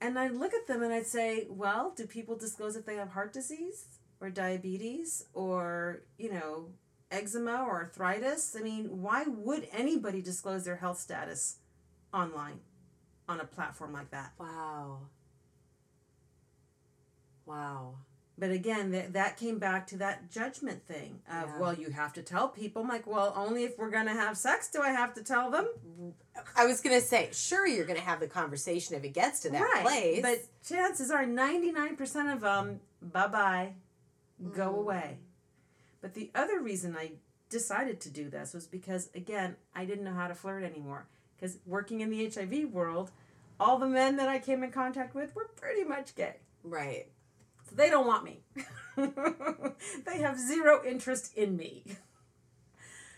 And I'd look at them and I'd say, well, do people disclose if they have heart disease or diabetes or, you know, eczema or arthritis? I mean, why would anybody disclose their health status online on a platform like that? Wow. Wow. But again, that, that came back to that judgment thing of, Yeah. well, you have to tell people. I'm like, well, only if we're going to have sex do I have to tell them. I was gonna say, sure, you're gonna have the conversation if it gets to that place. But chances are 99% of them, bye bye, go mm. away. But the other reason I decided to do this was because, again, I didn't know how to flirt anymore. Because working in the HIV world, all the men that I came in contact with were pretty much gay. right. So they don't want me. [LAUGHS] they have zero interest in me.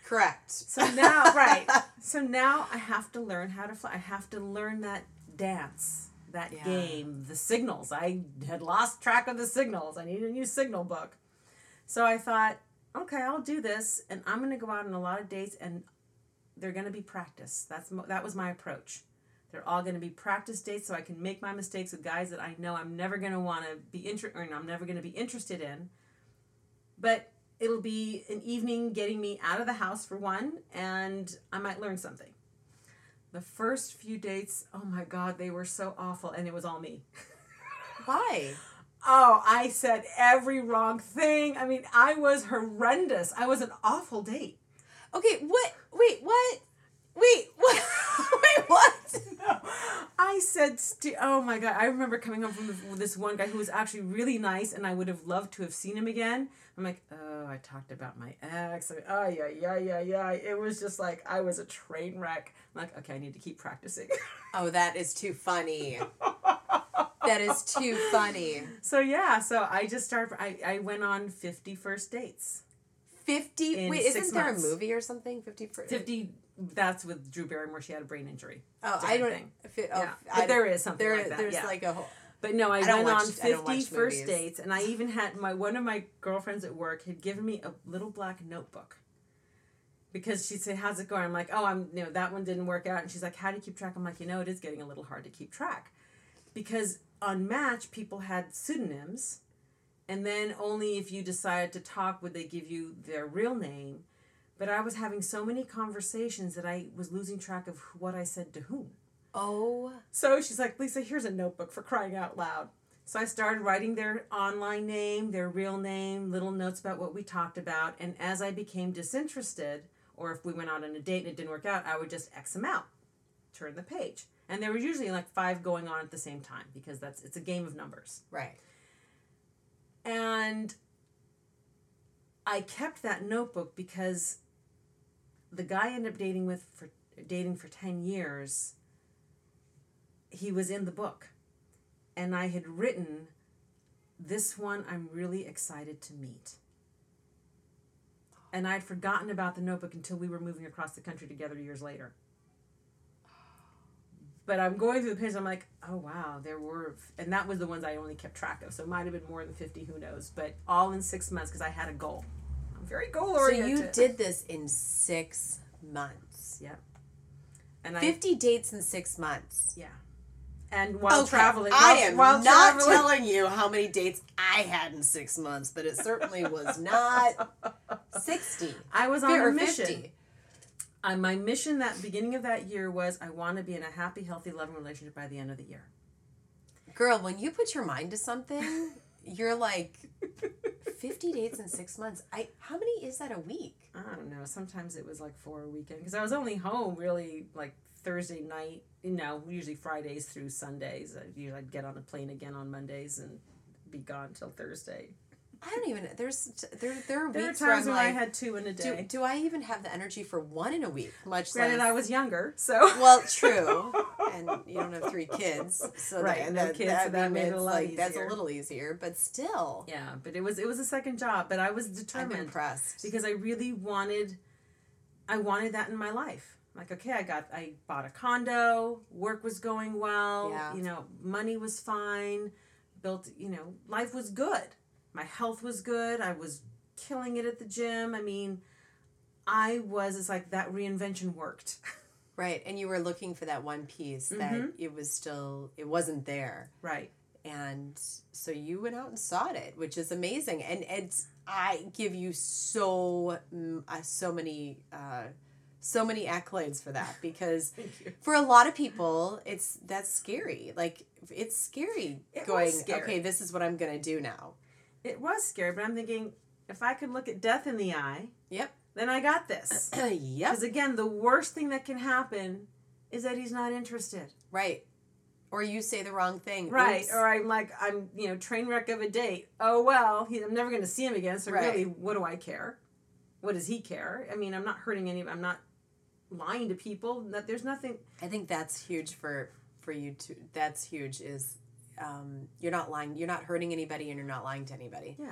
Correct. So now, [LAUGHS] right. So now I have to learn how to fly. I have to learn that dance, that Yeah. game, the signals. I had lost track of the signals. I need a new signal book. So I thought, okay, I'll do this, and I'm going to go out on a lot of dates, and they're going to be practice. That's that was my approach. They're all going to be practice dates, so I can make my mistakes with guys that I know I'm never going to want to be inter- or I'm never going to be interested in. But it'll be an evening getting me out of the house for one, and I might learn something. The first few dates, oh my God, they were so awful, and it was all me. [LAUGHS] Why? Oh, I said every wrong thing. I mean, I was horrendous. I was an awful date. Okay, what? Wait, what? Wait, [LAUGHS] what? wait, what? [LAUGHS] No, I said, st- oh my God. I remember coming home from this one guy who was actually really nice, and I would have loved to have seen him again. I'm like, oh, I talked about my ex. I, oh, yeah, yeah, yeah, yeah. It was just like I was a train wreck. I'm like, okay, I need to keep practicing. [LAUGHS] Oh, that is too funny. That is too funny. [LAUGHS] so, yeah, so I just started, I, I went on 50 first dates. 50 In wait isn't there months. a movie or something 50 for uh, 50, that's with Drew Barrymore. She had a brain injury. oh i don't thing. fi- oh, Yeah, I- but there is something there like that, there's yeah. like a whole But no, I, I went watch- on I 50 first movies. dates, and I [LAUGHS] even had my one of my girlfriends at work had given me a little black notebook because she'd say, "How's it going?" I'm like, "Oh, I'm you know that one didn't work out," and she's like, "How do you keep track?" I'm like, "You know, it is getting a little hard to keep track because on Match people had pseudonyms, and then only if you decided to talk would they give you their real name." But I was having so many conversations that I was losing track of what I said to whom. oh So she's like, Lisa, here's a notebook for crying out loud. So I started writing their online name, their real name, little notes about what we talked about. And as I became disinterested, or if we went out on a date and it didn't work out, I would just X them out, turn the page. And there were usually like five going on at the same time because that's it's a game of numbers. right And I kept that notebook because the guy I ended up dating with for dating for 10 years he was in the book and I had written this one I'm really excited to meet. And I'd forgotten about the notebook until we were moving across the country together years later. But I'm going through the page. I'm like, oh wow, there were, and that was the ones I only kept track of. So it might have been more than fifty. Who knows? But all in six months because I had a goal. I'm very goal oriented. so you did this in six months Yep. And I 50 dates in six months yeah, and while Okay, traveling, I while- am while not traveling- telling you how many dates I had in six months, but it certainly was not [LAUGHS] 60 I was on a mission. 50. I, my mission that beginning of that year was I want to be in a happy, healthy, loving relationship by the end of the year. Girl, when you put your mind to something, you're like 50 dates in 6 months. I how many is that a week? I don't know. Sometimes it was like four a weekend because I was only home really like Thursday night. You know, usually Fridays through Sundays. I usually I'd get on the plane again on Mondays and be gone till Thursday. I don't even there's there there are There were weeks where I'm times when I had two in a do, day. do I even have the energy for one in a week? Much Granted, less I was younger, so Well, true. [LAUGHS] And you don't have three kids. So Right, that, no that, kids, that, so that made it a lot like that's a little easier, but still. yeah. But it was it was a second job, but I was I'm determined impressed. because I really wanted, I wanted that in my life. Like, okay, I got, I bought a condo, work was going well, Yeah. you know, money was fine, built, you know, life was good. My health was good. I was killing it at the gym. I mean, I was, it's like that reinvention worked. [LAUGHS] Right. And you were looking for that one piece that Mhm. it was still it wasn't there. right. And so you went out and sought it, which is amazing. And it's I give you so uh, so many uh so many accolades for that because [LAUGHS] for a lot of people it's that's scary like it's scary It going scary. okay this is what i'm gonna do now It was scary, but I'm thinking, if I could look at death in the eye, yep then I got this. [CLEARS THROAT] yep Because again, the worst thing that can happen is that he's not interested. right or you say the wrong thing Right. Oops. Or I'm like, I'm, you know, train wreck of a date. Oh, well, he, I'm never going to see him again. So Right. really, what do I care? What does he care? I mean, I'm not hurting any, I'm not lying to people. That There's nothing. i think that's huge for for you to that's huge is um, you're not lying you're not hurting anybody and you're not lying to anybody Yeah.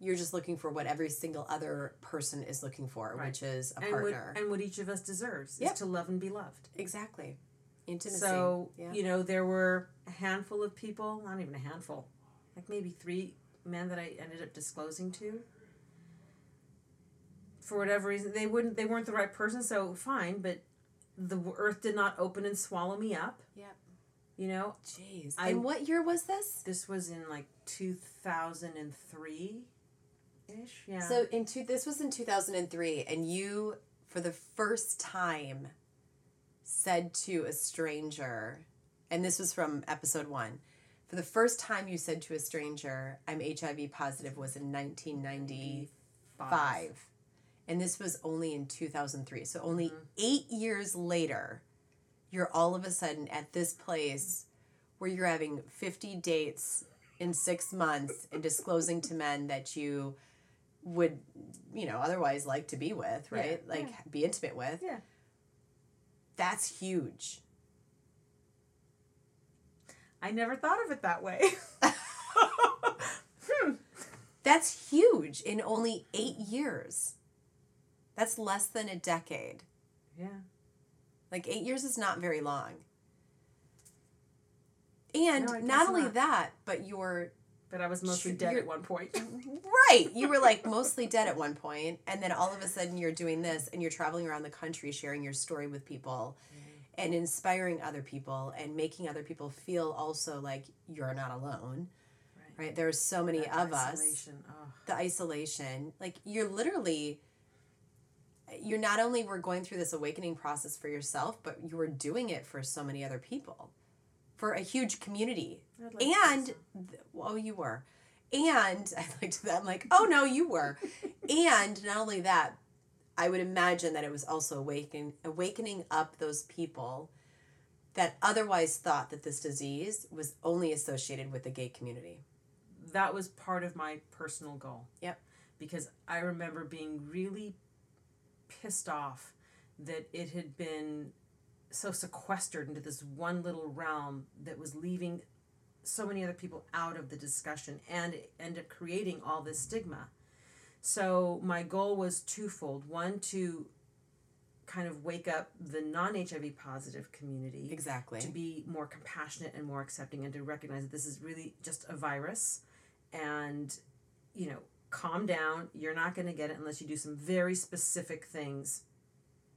you're just looking for what every single other person is looking for Right. which is a And what, partner and what each of us deserves Yep. is to love and be loved. exactly intimacy So, yeah. you know, there were a handful of people, not even a handful, like maybe three men that I ended up disclosing to. For whatever reason, they wouldn't they weren't the right person, so fine, but the earth did not open and swallow me up, Yep. You know. Jeez. I- and what year was this? This was in like 2003 ish, yeah. So in two, this was in 2003 and you for the first time said to a stranger and this was from episode 1. For the first time you said to a stranger, I'm HIV positive was in 1995. And this was only in 2003. So only mm-hmm. 8 years later you're all of a sudden at this place where you're having 50 dates in 6 months and disclosing to men that you would you know otherwise like to be with right Yeah, like yeah. be intimate with Yeah. that's huge I never thought of it that way. [LAUGHS] Hmm. that's huge in only eight years that's less than a decade yeah. Like eight years is not very long and No, not only not. that but you're But I was mostly dead at one point. [LAUGHS] right you were like mostly dead at one point and then all of a sudden you're doing this and you're traveling around the country sharing your story with people mm-hmm. and inspiring other people and making other people feel also like you're not alone Right. right there's so many That of us Oh. the isolation like you're literally you're not only were going through this awakening process for yourself but you were doing it for so many other people for a huge community. Like and oh you were. And [LAUGHS] i liked that i'm like oh no you were. [LAUGHS] And not only that i would imagine that it was also awakening awakening up those people that otherwise thought that this disease was only associated with the gay community. That was part of my personal goal. Yep. Because I remember being really pissed off that it had been so sequestered into this one little realm that was leaving so many other people out of the discussion and ended up creating all this stigma. So my goal was twofold. One to kind of wake up the non-HIV positive community exactly to be more compassionate and more accepting and to recognize that this is really just a virus and you know calm down. You're not going to get it unless you do some very specific things.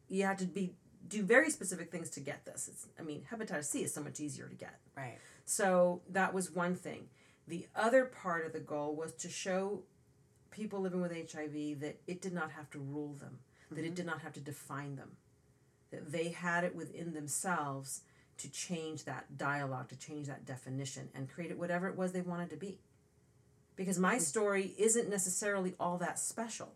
You have to be do very specific things to get this. It's i mean hepatitis c is so much easier to get. Right. So that was one thing. The other part of the goal was to show people living with hiv that it did not have to rule them that it mm-hmm. did not have to define them that they had it within themselves to change that dialogue, to change that definition, and create it whatever it was they wanted to be. Because my mm. story isn't necessarily all that special.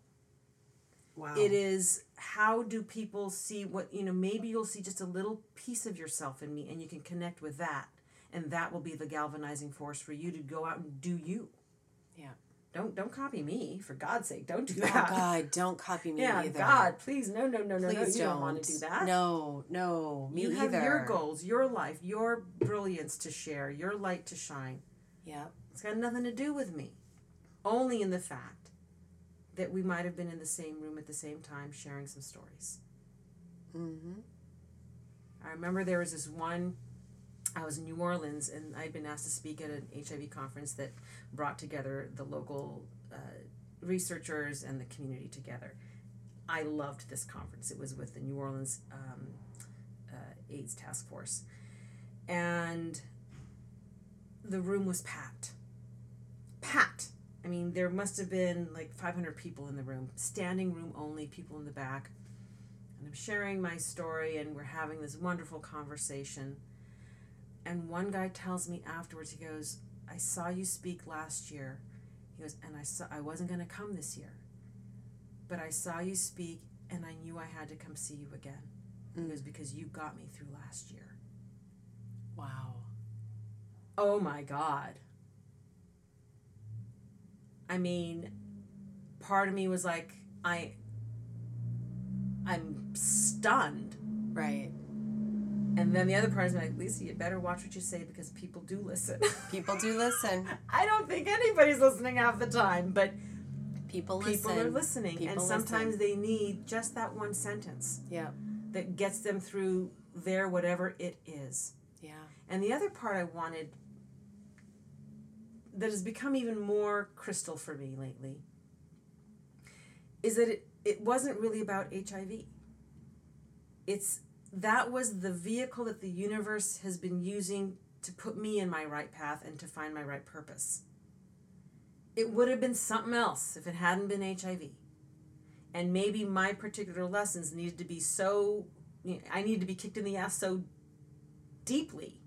Wow. It is how do people see what, you know, maybe you'll see just a little piece of yourself in me and you can connect with that. And that will be the galvanizing force for you to go out and do you. Yeah. Don't don't copy me, for God's sake. Don't do oh, that. Oh. God, don't copy me yeah, either. God, please, no, no, no, no, no. Please You don't. don't want to do that. No, no, me you have your goals, your life, your brilliance to share, your light to shine. Yep. It's got nothing to do with me. Only in the fact that we might have been in the same room at the same time sharing some stories. Mm-hmm. I remember there was this one, I was in New Orleans and I'd been asked to speak at an HIV conference that brought together the local uh, researchers and the community together. I loved this conference. It was with the New Orleans um, uh, AIDS Task Force. And the room was packed. Packed. I mean, there must have been like 500 people in the room, standing room only, people in the back. And I'm sharing my story, and we're having this wonderful conversation. And one guy tells me afterwards, he goes, I saw you speak last year. He goes, and I saw I wasn't going to come this year. But I saw you speak, and I knew I had to come see you again. He mm. goes, because you got me through last year. Wow. Oh my God. I mean, part of me was like, I, I'm stunned. Right. And then the other part is like, Lisa, you better watch what you say because people do listen. [LAUGHS] People do listen. I don't think anybody's listening half the time, but People listen. people are listening. and sometimes listen. they need just that one sentence Yeah. that gets them through their whatever it is. Yeah. And the other part I wanted that has become even more crystal for me lately is that it, it wasn't really about HIV. It's that was the vehicle that the universe has been using to put me in my right path and to find my right purpose. It would have been something else if it hadn't been HIV. And maybe my particular lessons needed to be so I needed to be kicked in the ass so deeply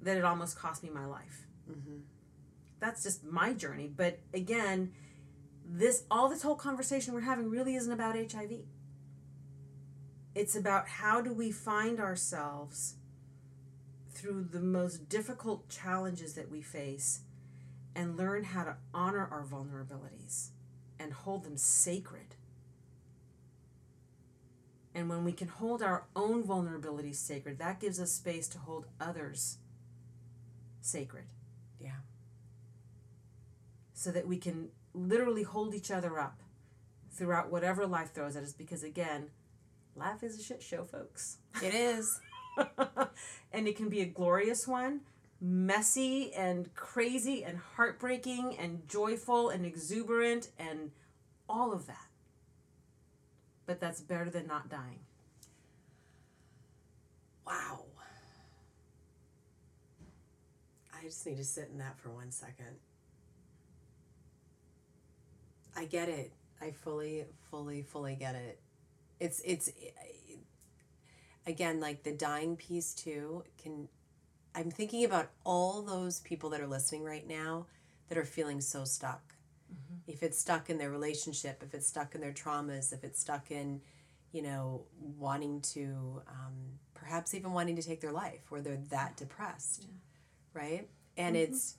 that it almost cost me my life. Mm-hmm. That's just my journey. But again, this all this whole conversation we're having really isn't about HIV. It's about how do we find ourselves through the most difficult challenges that we face and learn how to honor our vulnerabilities and hold them sacred. And when we can hold our own vulnerabilities sacred, that gives us space to hold others sacred. So that we can literally hold each other up throughout whatever life throws at us because again life is a shit show folks It is. [LAUGHS] and it can be a glorious one messy and crazy and heartbreaking and joyful and exuberant and all of that but that's better than not dying Wow. I just need to sit in that for one second. I get it. I fully, fully, fully get it. It's, it's, again, like the dying piece too can, I'm thinking about all those people that are listening right now that are feeling so stuck. If it's stuck in their relationship, if it's stuck in their traumas, if it's stuck in, you know, wanting to, um, perhaps even wanting to take their life where they're that depressed right and it's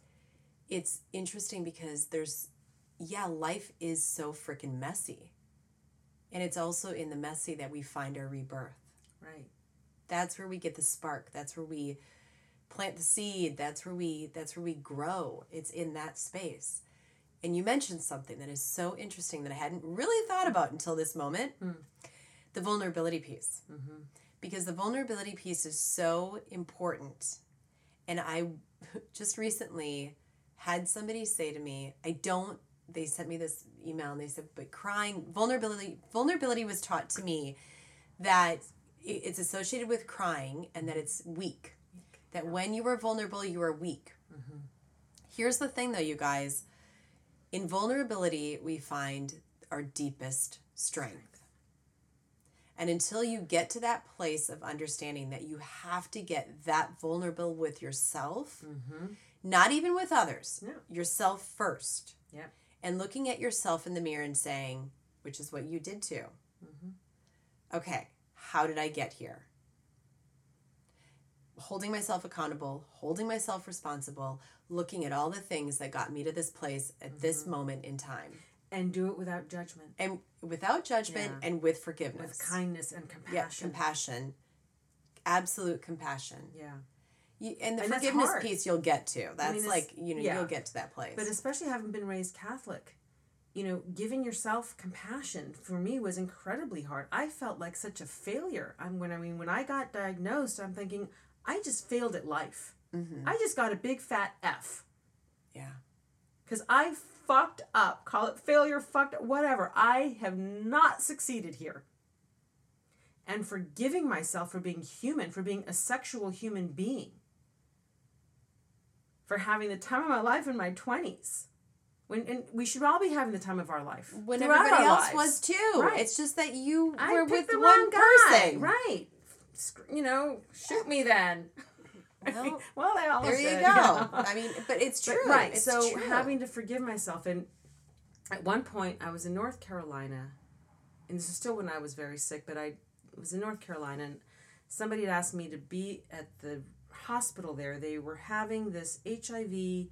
it's interesting because there's yeah life is so freaking messy. And it's also in the messy that we find our rebirth. Right. That's where we get the spark. That's where we plant the seed. That's where we that's where we grow. It's in that space. And you mentioned something that is so interesting that i hadn't really thought about until this moment. Hmm. The vulnerability piece. Mm-hmm. Because the vulnerability piece is so important. And i [LAUGHS] just recently had somebody say to me i don't they sent me this email and they said but crying vulnerability vulnerability was taught to me that it's associated with crying and that it's weak. That when you are vulnerable you are weak. Mm-hmm. Here's the thing though you guys. In vulnerability we find our deepest strength. And until you get to that place of understanding that you have to get that vulnerable with yourself, mm-hmm. not even with others, No. yourself first, Yep. And looking at yourself in the mirror and saying, which is what you did too, mm-hmm. okay, how did I get here? Holding myself accountable, holding myself responsible, looking at all the things that got me to this place at this mm-hmm. moment in time. And do it without judgment, And without judgment Yeah. and with forgiveness. with kindness and compassion. Yeah, compassion. Absolute compassion. yeah. You, and the And forgiveness piece you'll get to. That's it's- like, you know, yeah. you'll get to that place. But especially having been raised Catholic, you know, giving yourself compassion for me was incredibly hard. I felt like such a failure. I'm when I mean when I got diagnosed, I'm thinking I just failed at life. Mm-hmm. I just got a big fat F yeah. because I fucked up. Call it failure, fucked up, whatever. I have not succeeded here. And forgiving myself for being human, for being a sexual human being, for having the time of my life in my twenties. When and we should all be having the time of our life. When everybody else lives. was too. Right. It's just that you I were with one person. Right. You know, shoot me then. Well, [LAUGHS] well, they all there you go. [LAUGHS] yeah. I mean, but it's But, true. right. It's so true. having to forgive myself, and at one point I was in North Carolina, and this is still when I was very sick, but I was in North Carolina, and somebody had asked me to be at the hospital there. They were having this HIV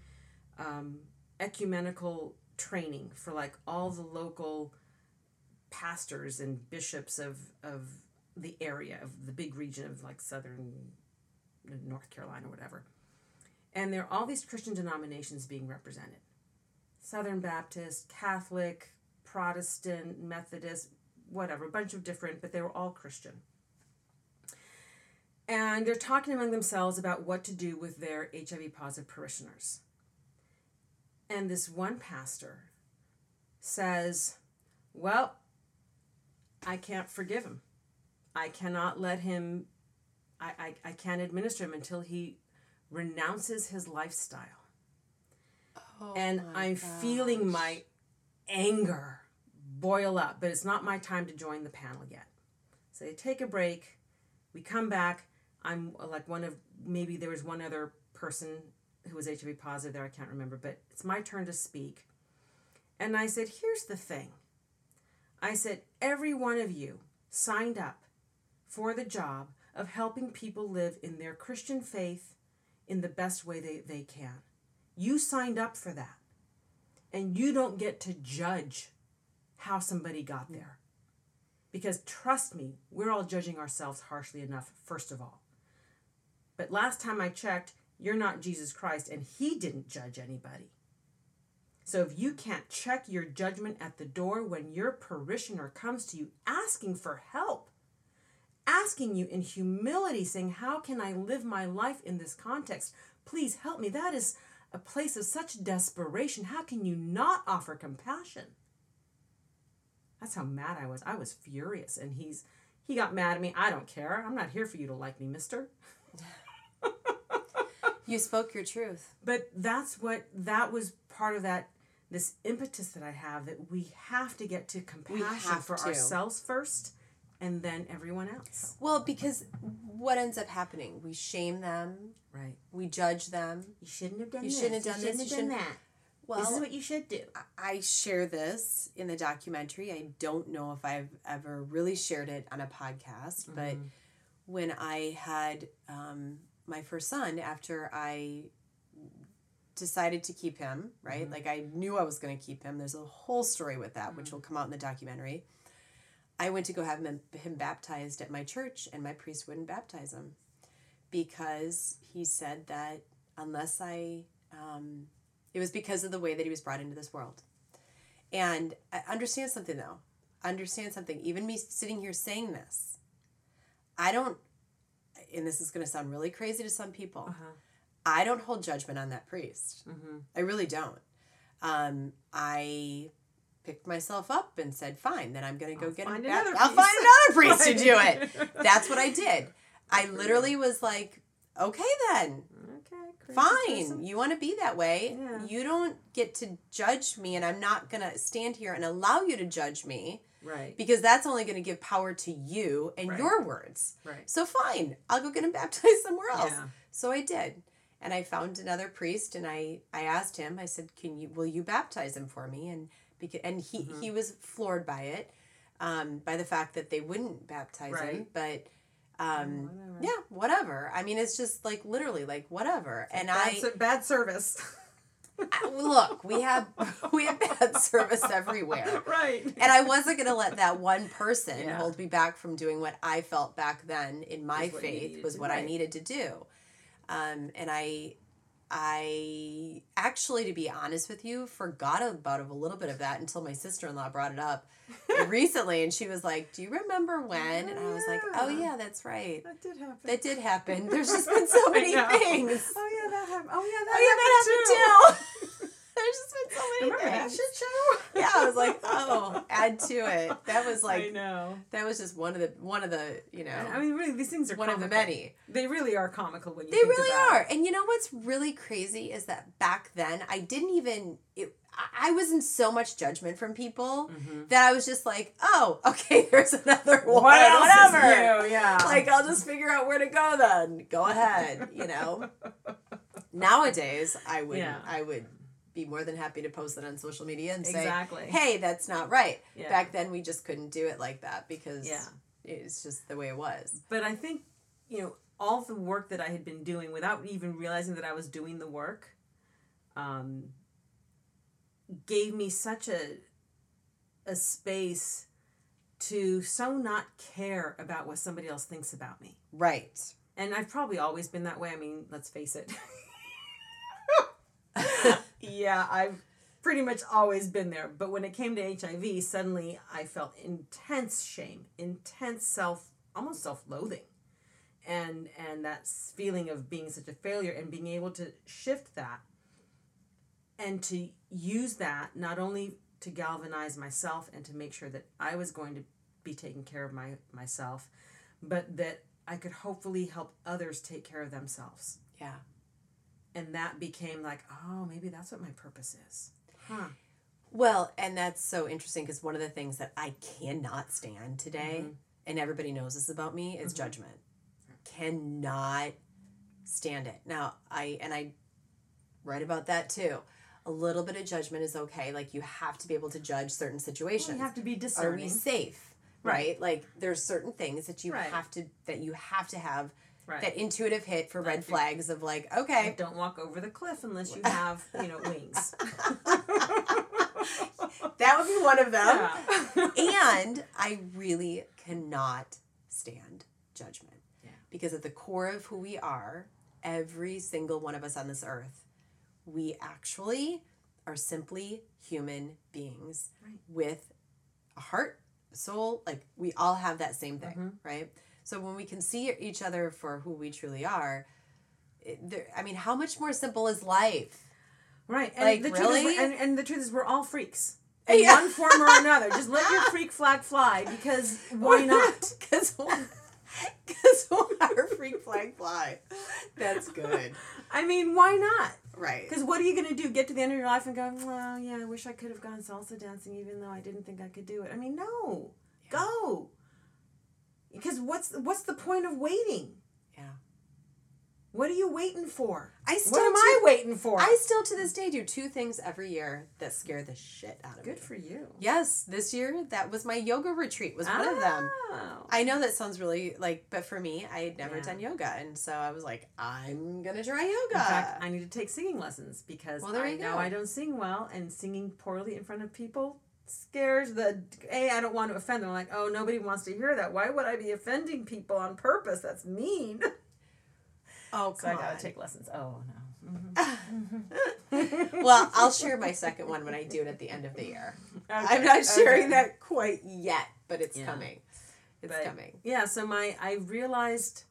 um, ecumenical training for like all the local pastors and bishops of of the area of the big region of like southern North Carolina, whatever. And there are all these Christian denominations being represented Southern Baptist, Catholic, Protestant, Methodist, whatever, a bunch of different, but they were all Christian. And they're talking among themselves about what to do with their HIV positive parishioners. And this one pastor says, Well, I can't forgive him. I cannot let him, I, I, I can't administer him until he renounces his lifestyle. Oh and I'm feeling my anger boil up, but it's not my time to join the panel yet. So they take a break. We come back. I'm uh, like one of maybe there was one other person who was HIV positive there. I can't remember, but it's my turn to speak. And I said, Here's the thing. I said, Every one of you signed up for the job of helping people live in their Christian faith in the best way they, they can. You signed up for that. And you don't get to judge how somebody got there. Because trust me, we're all judging ourselves harshly enough, first of all. But last time I checked, you're not Jesus Christ, and He didn't judge anybody. So if you can't check your judgment at the door when your parishioner comes to you asking for help, asking you in humility, saying, How can I live my life in this context? Please help me. That is a place of such desperation. How can you not offer compassion? That's how mad I was. I was furious. And he's he got mad at me. I don't care. I'm not here for you to like me, mister. [LAUGHS] You spoke your truth. But that's what that was part of that this impetus that I have that we have to get to compassion for to. ourselves first and then everyone else. Well, because what ends up happening? We shame them. Right. We judge them. You shouldn't have done You this. shouldn't have done this, you shouldn't- that. Well, this is what you should do. I share this in the documentary. I don't know if I've ever really shared it on a podcast, but when I had um, my first son, after I decided to keep him, right? Like I knew I was going to keep him. There's a whole story with that, which will come out in the documentary. I went to go have him, him baptized at my church, and my priest wouldn't baptize him because he said that unless I, um, it was because of the way that he was brought into this world. And I understand something though. Understand something. Even me sitting here saying this, I don't, and this is going to sound really crazy to some people. Uh-huh. I don't hold judgment on that priest. I really don't. Um, I picked myself up and said, "Fine, then I'm going to go get another I'll priest." find another priest to do it." [LAUGHS] That's what I did. I literally was like, okay then. Okay. Fine. person. You want to be that way. Yeah. You don't get to judge me, and I'm not going to stand here and allow you to judge me Right. because that's only going to give power to you and Right. your words. Right. So fine, I'll go get him [LAUGHS] baptized somewhere else. Yeah. So I did. And I found another priest and I I asked him, I said, "Can you will you baptize him for me?" And because and he Mm-hmm. he was floored by it. Um, by the fact that they wouldn't baptize him, but um, whatever. yeah, whatever. I mean, it's just like literally like whatever. And I, Bad, ser- bad service. [LAUGHS] Look, we have [LAUGHS] we have bad service everywhere. [LAUGHS] right. And I wasn't going to let that one person Yeah. hold me back from doing what I felt back then in my faith was what I needed to do. Um, and I, I actually, to be honest with you, forgot about a little bit of that until my sister in law brought it up [LAUGHS] recently, and she was like, "Do you remember when?" And I was like, "Oh Yeah. that's right. That did happen. That did happen. There's just been [LAUGHS] so many things." Oh yeah, that happened. Oh yeah, Oh that yeah, that happened too. [LAUGHS] [LAUGHS] There's just been so many Remember that shit show? [LAUGHS] Yeah, I was like, [LAUGHS] oh, add to it. That was like, I know. that was just one of the one of the you know I mean, really, these things are one of the many. They really are comical when you. They really are. it. And you know what's really crazy is that back then I didn't even it, I- was in so much judgment from people that I was just like, oh, okay, there's another one. Mm-hmm. What whatever. Yeah. Like I'll just figure out where to go then. Go ahead, you know. Nowadays, I would Yeah. I would be more than happy to post it on social media and say, Exactly. "Hey, that's not right." Yeah. Back then, we just couldn't do it like that because Yeah. it's just the way it was. But I think, you know, all the work that I had been doing without even realizing that I was doing the work, um, gave me such a a space to so not care about what somebody else thinks about me. Right. And I've probably always been that way. I mean, let's face it. [LAUGHS] yeah, I've pretty much always been there. But when it came to HIV, suddenly I felt intense shame, intense self, almost self-loathing. And and that feeling of being such a failure and being able to shift that and to use that not only to galvanize myself and to make sure that I was going to be taking care of my myself, but that I could hopefully help others take care of themselves. Yeah. And that became like, oh, maybe that's what my purpose is. Huh. Well, and that's so interesting because one of the things that I cannot stand today, Mm-hmm. and everybody knows this about me, is judgment. Cannot stand it. Now, I and I write about that too. A little bit of judgment is okay. Like you have to be able to judge certain situations. You have to be discerning. Are we safe? Right. Right. Like there's certain things that you Right. have to that you have to have Right. that intuitive hit for red flags of like, And okay, don't walk over the cliff unless you [LAUGHS] have, you know, wings. [LAUGHS] that would be one of them. Yeah. [LAUGHS] and I really cannot stand judgment. Yeah. Because at the core of who we are, every single one of us on this earth, we actually are simply human beings Right. with a heart, soul. Like we all have that same thing, Mm-hmm. right? So when we can see each other for who we truly are, it, there, I mean, how much more simple is life? Right. And Like, the truth really? is, and, and the truth is, we're all freaks. [LAUGHS] In Yeah. one form or another. Just let your freak flag fly because why not? [LAUGHS] Because because our freak flag fly. That's good. I mean, why not? Right. Because what are you going to do? Get to the end of your life and go, well, yeah, I wish I could have gone salsa dancing even though I didn't think I could do it. I mean, no. Go. Because what's what's the point of waiting? Yeah. What are you waiting for? I still what am do- I waiting for? I still to this day do two things every year that scare the shit out of Good me. Good for you. Yes, this year that was my yoga retreat was one of them. Oh. I know that sounds really like, but for me, I had never Yeah. done yoga, and so I was like, I'm gonna try yoga. In fact, I need to take singing lessons because Well, there I you know go. I don't sing well, and singing poorly in front of people scares the a. I don't want to offend them. I'm like, oh, nobody wants to hear that. Why would I be offending people on purpose? That's mean. [LAUGHS] oh, So I come gotta on. take lessons. Oh no. Mm-hmm. [LAUGHS] well, I'll share my second one when I do it at the end of the year. I'm not sharing okay. that quite yet, but it's Yeah. coming. It's But, coming. Yeah, so my I realized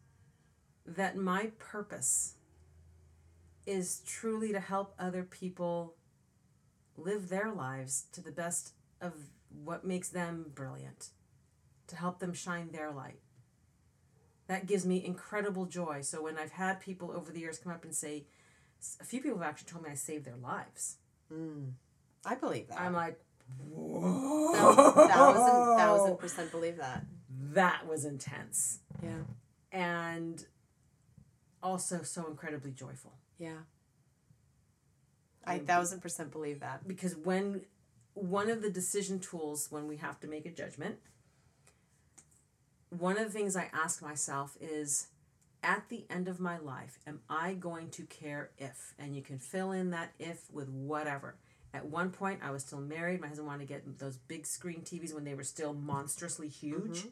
that my purpose is truly to help other people live their lives to the best of what makes them brilliant. To help them shine their light. That gives me incredible joy. So when I've had people over the years come up and say, a few people have actually told me I saved their lives. Mm. I believe that. I'm like, thousand, thousand, thousand percent believe that. that was intense. Yeah. And also so incredibly joyful. Yeah. I thousand percent believe that. because when one of the decision tools when we have to make a judgment one of the things i ask myself is at the end of my life am i going to care if? And you can fill in that if with whatever. At one point i was still married. My husband wanted to get those big screen tvs when they were still monstrously huge. Mm-hmm.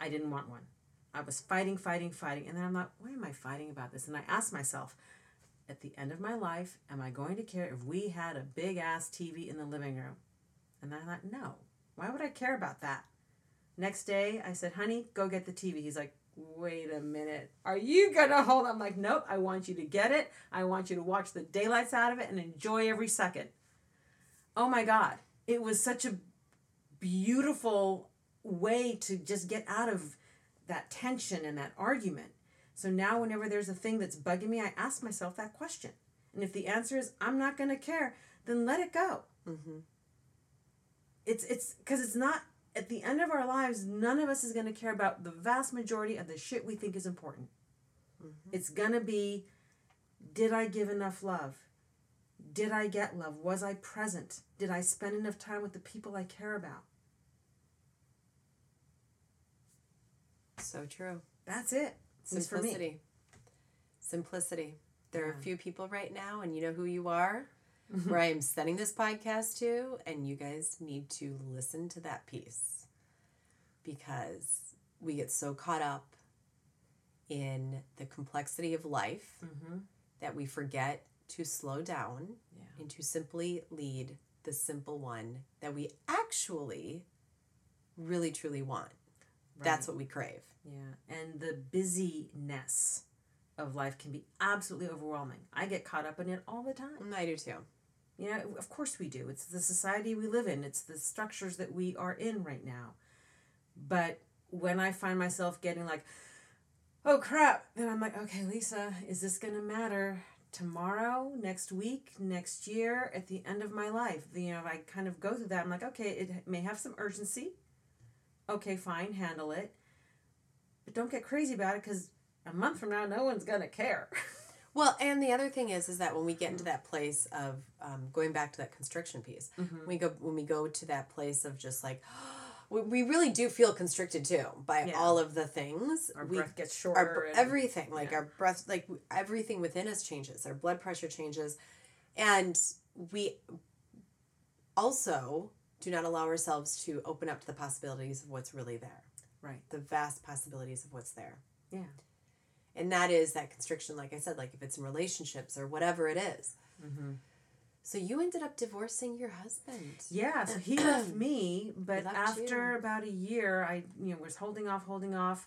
I didn't want one. I was fighting fighting fighting and then i'm like why am i fighting about this? And i asked myself at the end of my life, am I going to care if we had a big ass TV in the living room? And I thought, no. Why would I care about that? Next day, I said, honey, go get the TV. He's like, wait a minute. Are you going to hold? I'm like, nope. I want you to get it. I want you to watch the daylights out of it and enjoy every second. Oh my God. It was such a beautiful way to just get out of that tension and that argument. So now, whenever there's a thing that's bugging me, I ask myself that question. And if the answer is I'm not going to care, then let it go. Mm-hmm. It's it's because it's not at the end of our lives. None of us is going to care about the vast majority of the shit we think is important. Mm-hmm. It's going to be, did I give enough love? Did I get love? Was I present? Did I spend enough time with the people I care about? So true. That's it. Just for me. Simplicity. Simplicity. There are a few people right now, and you know who you are, where mm-hmm. I am sending this podcast to, and you guys need to listen to that piece because we get so caught up in the complexity of life mm-hmm. that we forget to slow down Yeah. and to simply lead the simple one that we actually really truly want. That's what we crave. Yeah, and the busyness of life can be absolutely overwhelming. I get caught up in it all the time. I do too. You know, of course we do. It's the society we live in, it's the structures that we are in right now. But when I find myself getting like, oh crap, then I'm like, okay, Lisa, is this going to matter tomorrow, next week, next year, at the end of my life? You know, I kind of go through that. I'm like, okay, it may have some urgency. Okay, fine, handle it. But don't get crazy about it because a month from now, no one's going to care. [LAUGHS] Well, and the other thing is, is that when we get into that place of um, going back to that constriction piece, we go when we go to that place of just like, [GASPS] we, we really do feel constricted too by Yeah. all of the things. Our we, breath gets shorter. br- and- everything like yeah. our breath, like everything within us changes. Our blood pressure changes, and we also do not allow ourselves to open up to the possibilities of what's really there, Right. the vast possibilities of what's there Yeah. And that is that constriction like i said like if it's in relationships or whatever it is. Mm-hmm. so you ended up divorcing your husband Yeah, so he [CLEARS THROAT] left me, but after you. about a year, I you know was holding off, holding off,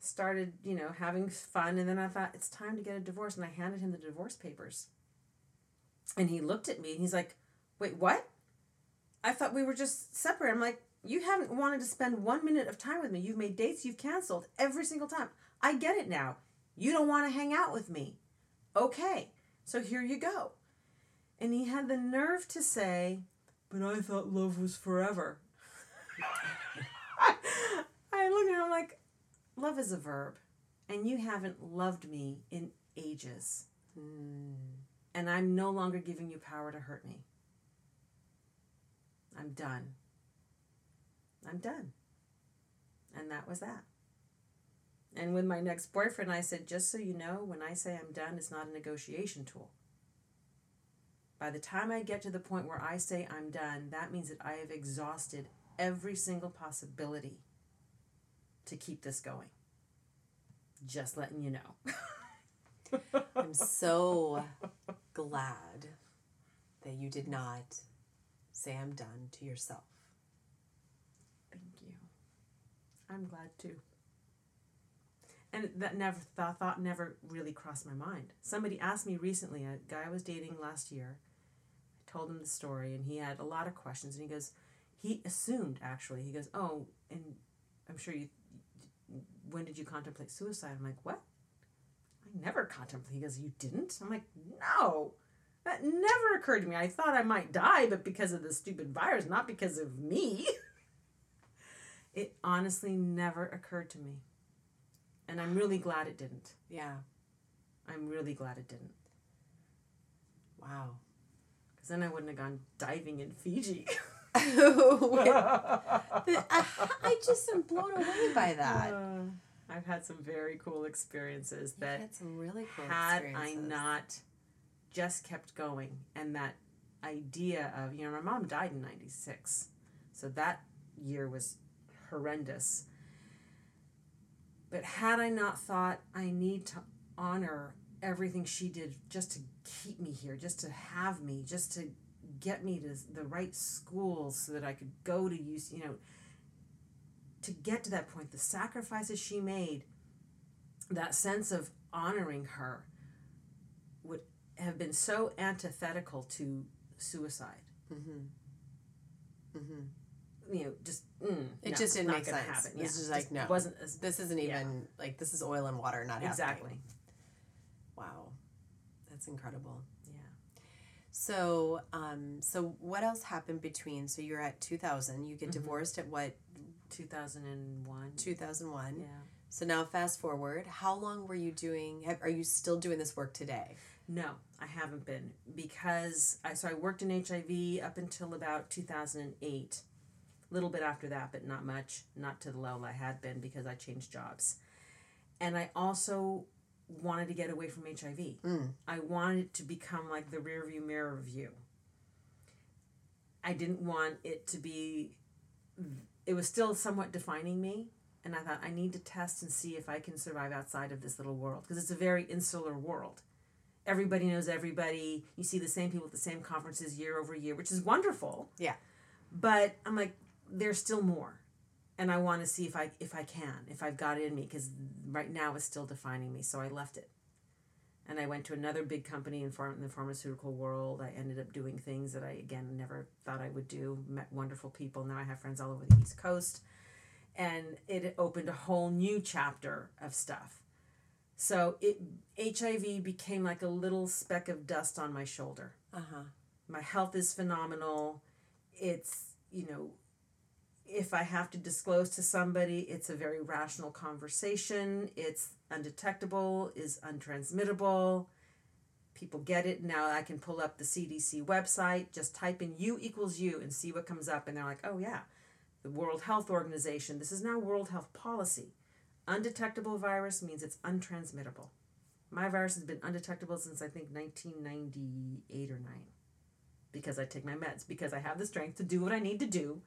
started you know having fun, and then I thought it's time to get a divorce, and I handed him the divorce papers, and he looked at me and he's like, "Wait, what? I thought we were just separate." I'm like, "You haven't wanted to spend one minute of time with me. You've made dates you've canceled every single time. I get it now. You don't want to hang out with me. Okay, so here you go." And he had the nerve to say, but I thought love was forever. [LAUGHS] I look at him like, love is a verb, and you haven't loved me in ages. Hmm. And I'm no longer giving you power to hurt me. I'm done. I'm done. And that was that. And with my next boyfriend, I said, just so you know, when I say I'm done, it's not a negotiation tool. By the time I get to the point where I say I'm done, that means that I have exhausted every single possibility to keep this going. Just letting you know. [LAUGHS] i'm so glad that you did not say i'm done to yourself Thank you. I'm glad too. And that never thought, thought never really crossed my mind. Somebody asked me recently, a guy I was dating last year, I told him the story and he had a lot of questions and he goes, he assumed actually, he goes, oh, and I'm sure you when did you contemplate suicide? I'm like, what? I never contemplated. He goes, you didn't? I'm like, no. That never occurred to me. I thought I might die, but because of the stupid virus, not because of me. [LAUGHS] it honestly never occurred to me. And I'm really glad it didn't. Yeah. I'm really glad it didn't. Wow. Because then I wouldn't have gone diving in Fiji. [LAUGHS] [LAUGHS] I, I just am blown away by that. Uh, I've had some very cool experiences You've that had some really cool had I not just kept going and that idea of you know my mom died in 96 so that year was horrendous but had i not thought i need to honor everything she did just to keep me here just to have me just to get me to the right schools so that i could go to use you know to get to that point the sacrifices she made that sense of honoring her would have been so antithetical to suicide. Mm-hmm. Mm-hmm. You know, just mm, It no, just didn't make sense. Happen. This is like, just no. wasn't as This isn't even Yeah. like this is oil and water, not exactly. happening. Wow, that's incredible. Yeah. So, um, so what else happened between? So you're at 2000. You get Mhm. divorced at what? Two thousand and one. 2001. Yeah. So now, fast forward. How long were you doing? have- Are you still doing this work today? No, I haven't been because I so I worked in HIV up until about two thousand and eight. A little bit after that, but not much. Not to the level I had been because I changed jobs. And I also wanted to get away from HIV. Mm. I wanted it to become like the rear view mirror view. I didn't want it to be it was still somewhat defining me and I thought I need to test and see if I can survive outside of this little world because it's a very insular world. Everybody knows everybody. You see the same people at the same conferences year over year, which is wonderful. Yeah. But I'm like there's still more. And I want to see if I if I can, if I've got it in me cuz right now it's still defining me, so I left it and I went to another big company in, pharm- in the pharmaceutical world. I ended up doing things that I again never thought I would do. Met wonderful people. Now I have friends all over the East Coast, and it opened a whole new chapter of stuff. So it HIV became like a little speck of dust on my shoulder. Uh huh. My health is phenomenal. It's you know. If I have to disclose to somebody, it's a very rational conversation. It's undetectable, is untransmittable. People get it. Now I can pull up the CDC website, just type in U equals U and see what comes up. And they're like, oh, yeah, the World Health Organization, this is now World Health Policy. Undetectable virus means it's untransmittable. My virus has been undetectable since I think 1998 or 9 because I take my meds, because I have the strength to do what I need to do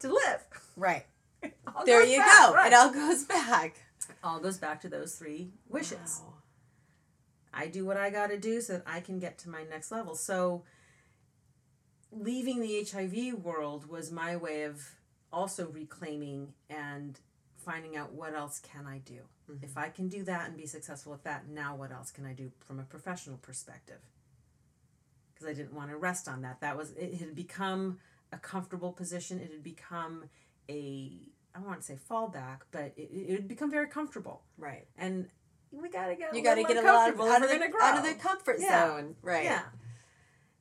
to live. Right. [LAUGHS] There you back, go. right. It all goes back. all goes back to those three wishes. Wow. I do what I got to do so that I can get to my next level. So leaving the HIV world was my way of also reclaiming and finding out what else can I do. Mm-hmm. If I can do that and be successful at that, now what else can I do from a professional perspective? Because I didn't want to rest on that. That was it had become a comfortable position. It had become a I don't want to say fallback, but it, it had become very comfortable. Right. And we gotta get You got got to to get a lot of, out, of the, out of the comfort Yeah. zone. Right. Yeah.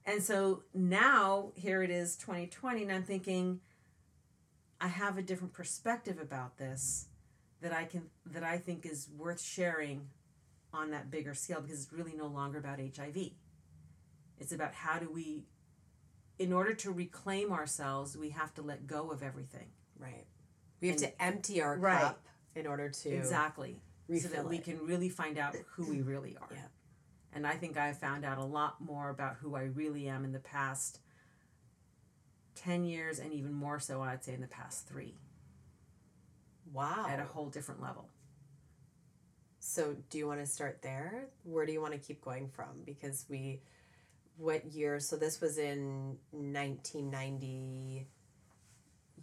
And so now here it is 2020 and I'm thinking I have a different perspective about this that I can that I think is worth sharing on that bigger scale because it's really no longer about HIV. It's about how do we in order to reclaim ourselves, we have to let go of everything. Right. We have And- to empty our Right. cup in order to Exactly. so that we it. can really find out who we [CLEARS THROAT] really are. Yeah. And I think I found out a lot more about who I really am in the past 10 years and even more so, I'd say, in the past three Wow. at a whole different level. So, do you want to start there? Where do you want to keep going from? Because we, what year? So, this was in 1990.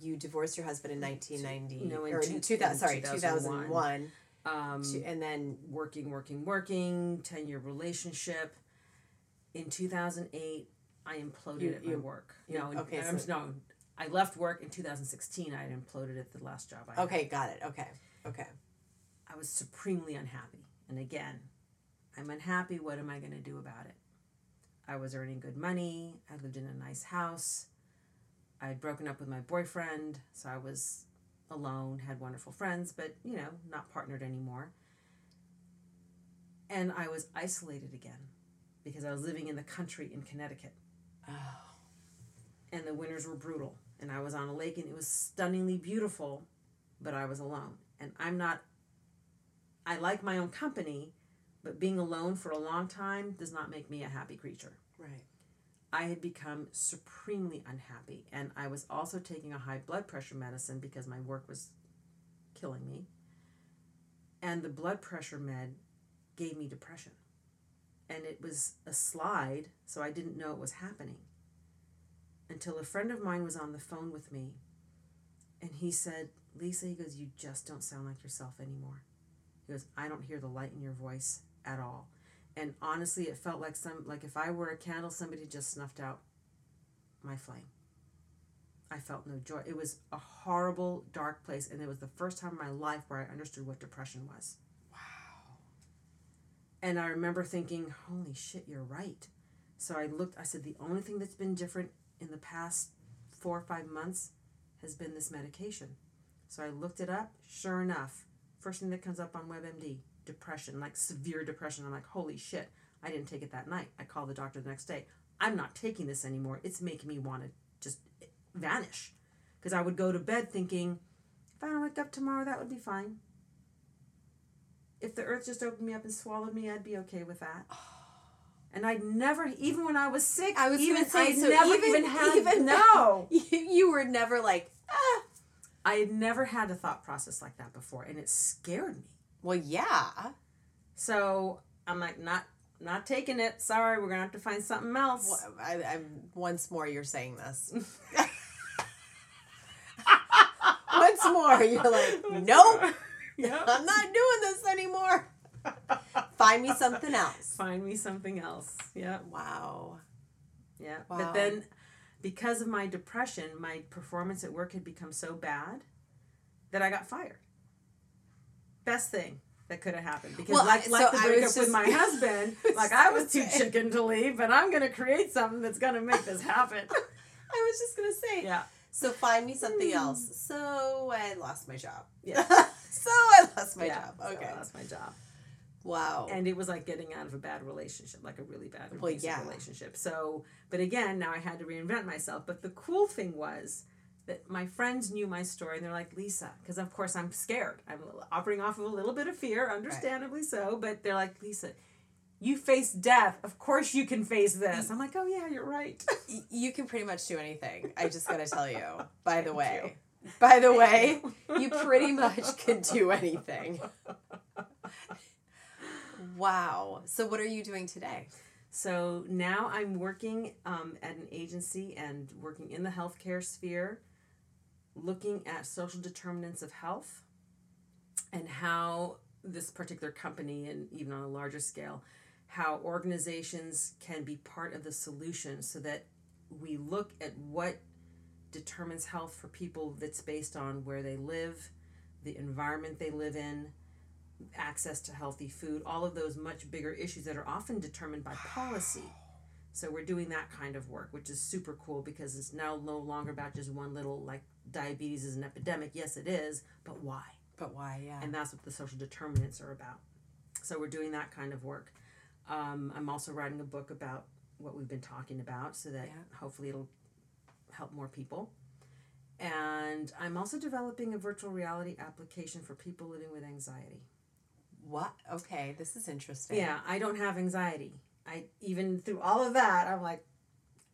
You divorced your husband in 1990. No, in or two- in 2000, in sorry, 2001. 2001. Um, To- and then, working, working, working, 10 year relationship. In 2008, I imploded You- at my work. you- no, okay, I'm, so- no, I left work in 2016. I had imploded at the last job I had. okay, got it. Okay. Okay. I was supremely unhappy. And again, I'm unhappy. What am I going to do about it? I was earning good money. I lived in a nice house. I'd broken up with my boyfriend, so I was alone, had wonderful friends, but you know, not partnered anymore. And I was isolated again because I was living in the country in Connecticut. Oh. And the winters were brutal. And I was on a lake and it was stunningly beautiful, but I was alone. And I'm not, I like my own company, but being alone for a long time does not make me a happy creature. Right. I had become supremely unhappy, and I was also taking a high blood pressure medicine because my work was killing me. And the blood pressure med gave me depression. And it was a slide, so I didn't know it was happening. Until a friend of mine was on the phone with me, and he said, Lisa, he goes, You just don't sound like yourself anymore. He goes, I don't hear the light in your voice at all and honestly it felt like some like if i were a candle somebody just snuffed out my flame. I felt no joy. It was a horrible dark place and it was the first time in my life where i understood what depression was. Wow. and i remember thinking holy shit you're right. So i looked i said the only thing that's been different in the past four or five months has been this medication. So i looked it up. Sure enough first thing that comes up on WebMD depression, like severe depression. I'm like, holy shit, I didn't take it that night. I called the doctor the next day. I'm not taking this anymore. It's making me want to just vanish. Because I would go to bed thinking, if I don't wake up tomorrow, that would be fine. If the earth just opened me up and swallowed me, I'd be okay with that. [SIGHS] And I'd never, even when I was sick, I was even say, I so never even- even, had even no. [LAUGHS] You, you were never like, ah. I had never had a thought process like that before, and it scared me. Well, yeah. So I'm like, not not taking it. Sorry, we're gonna have to find something else. Well, I, I'm once more. You're saying this. [LAUGHS] once more, you're like, nope, yeah. I'm not doing this anymore. Find me something else. Find me something else. Yeah, Wow. yeah. Wow. But then, because of my depression, my performance at work had become so bad that I got fired. Best thing that could have happened because Well, like I- like so the breakup was with my [LAUGHS] husband, like I was too chicken to leave, but I'm gonna create something that's gonna make this happen. [LAUGHS] I was just gonna say. yeah, So find me something hmm. else. So I lost my job. yeah, [LAUGHS] so I lost my yeah. job. So Okay. lost my job. wow. and it was like getting out of a bad relationship like a really bad Well, yeah. relationship so but again now i had to reinvent myself but the cool thing was that my friends knew my story and they're like lisa because of course i'm scared i'm operating off of a little bit of fear understandably so but they're like lisa you face death of course you can face this i'm like oh yeah you're right [LAUGHS] you can pretty much do anything. I just gotta tell you. [LAUGHS] By the way, by the way, you pretty much can do anything. Wow. So what are you doing today? So now I'm working um, at an agency and working in the healthcare sphere, looking at social determinants of health and how this particular company, and even on a larger scale, how organizations can be part of the solution so that we look at what determines health for people that's based on where they live, the environment they live in, access to healthy food, all of those much bigger issues that are often determined by policy. So we're doing that kind of work, which is super cool because it's now no longer about just one little like diabetes is an epidemic. Yes, it is, but why? But why? Yeah. And that's what the social determinants are about. So we're doing that kind of work. Um, I'm also writing a book about what we've been talking about so that Yeah. hopefully it'll help more people. And I'm also developing a virtual reality application for people living with anxiety. what? Okay, this is interesting. Yeah, I don't have anxiety. I even through all of that, I'm like,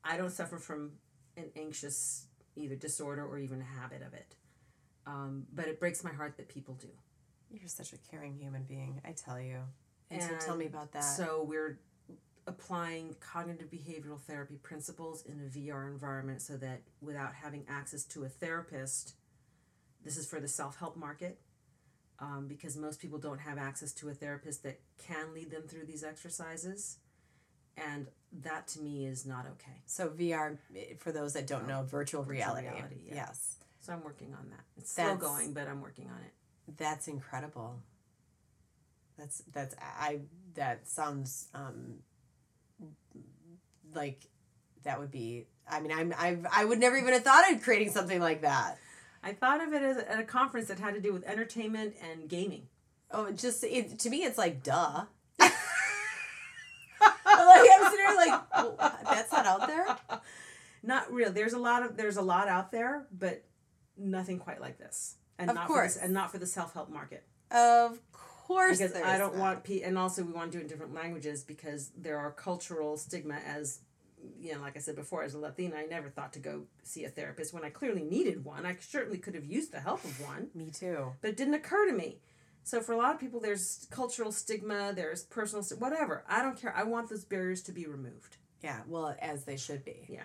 I don't suffer from an anxious either disorder or even a habit of it. Um, but it breaks my heart that people do. You're such a caring human being. I tell you. And, so tell me about that. So we're applying cognitive behavioral therapy principles in a VR environment so that without having access to a therapist, this is for the self help market. Um, because most people don't have access to a therapist that can lead them through these exercises. And that to me is not okay. So VR, eh, for those that don't know, virtual reality. reality, yeah. Yes, So I'm working on that. It's slow That's- going, but I'm working on it. that's incredible. That's that's I that sounds um like that would be I mean I'm I've I would never even have thought of creating something like that. I thought of it as at a conference that had to do with entertainment and gaming. Oh, just it, to me it's like duh. Like there like well, that's not out there. Not real. There's a lot of there's a lot out there, but nothing quite like this. And Of not course. for this, and not for the self help market. Of course, because I don't that. want pe- and also we want to do it in different languages because there are cultural stigma as you know, like I said before, as a Latina, I never thought to go see a therapist when I clearly needed one. I certainly could have used the help of one, Me too. but it didn't occur to me. So for a lot of people, there's cultural stigma, there's personal, st- whatever. I don't care. I want those barriers to be removed. Yeah, well, as they should be. Yeah.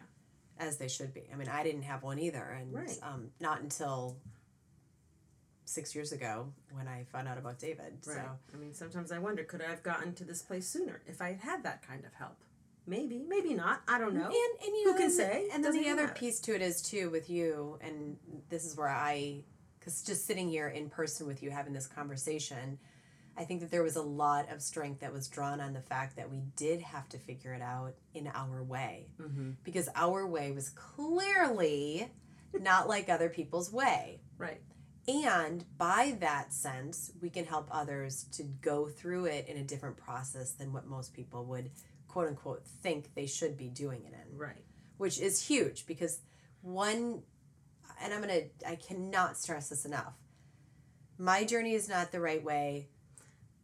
As they should be. I mean, I didn't have one either, and Right. um, not until six years ago when I found out about David. Right. So I mean, sometimes I wonder, could I have gotten to this place sooner if I had had that kind of help? Maybe, maybe not. I don't know. And, and you Who know, can and- say? And then the other matter. piece to it is too with you, and this is where I, because just sitting here in person with you having this conversation, I think that there was a lot of strength that was drawn on the fact that we did have to figure it out in our way, Mm-hmm. because our way was clearly not like other people's way. Right. And by that sense, we can help others to go through it in a different process than what most people would, quote unquote, think they should be doing it in Right. which is huge because one and i'm gonna i cannot stress this enough my journey is not the right way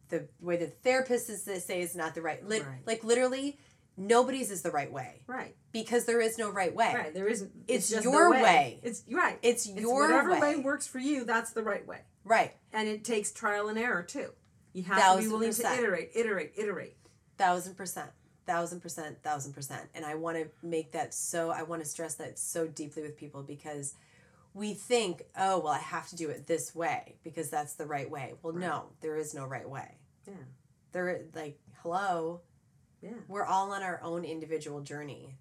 the way the therapist is to say is not the right, lit Right. like literally nobody's is the right way Right. because there is no right way Right. There isn't. It's just your the way. It's right. it's It's your whatever way, way works for you. That's the right way. right And it takes trial and error too. You have to be willing percent. to iterate, iterate, iterate. thousand percent thousand percent thousand percent and i want to make that so i want to stress that so deeply with people because we think oh well i have to do it this way because that's the right way well no there is no right way Yeah. there like hello Yeah. we're all on our own individual journey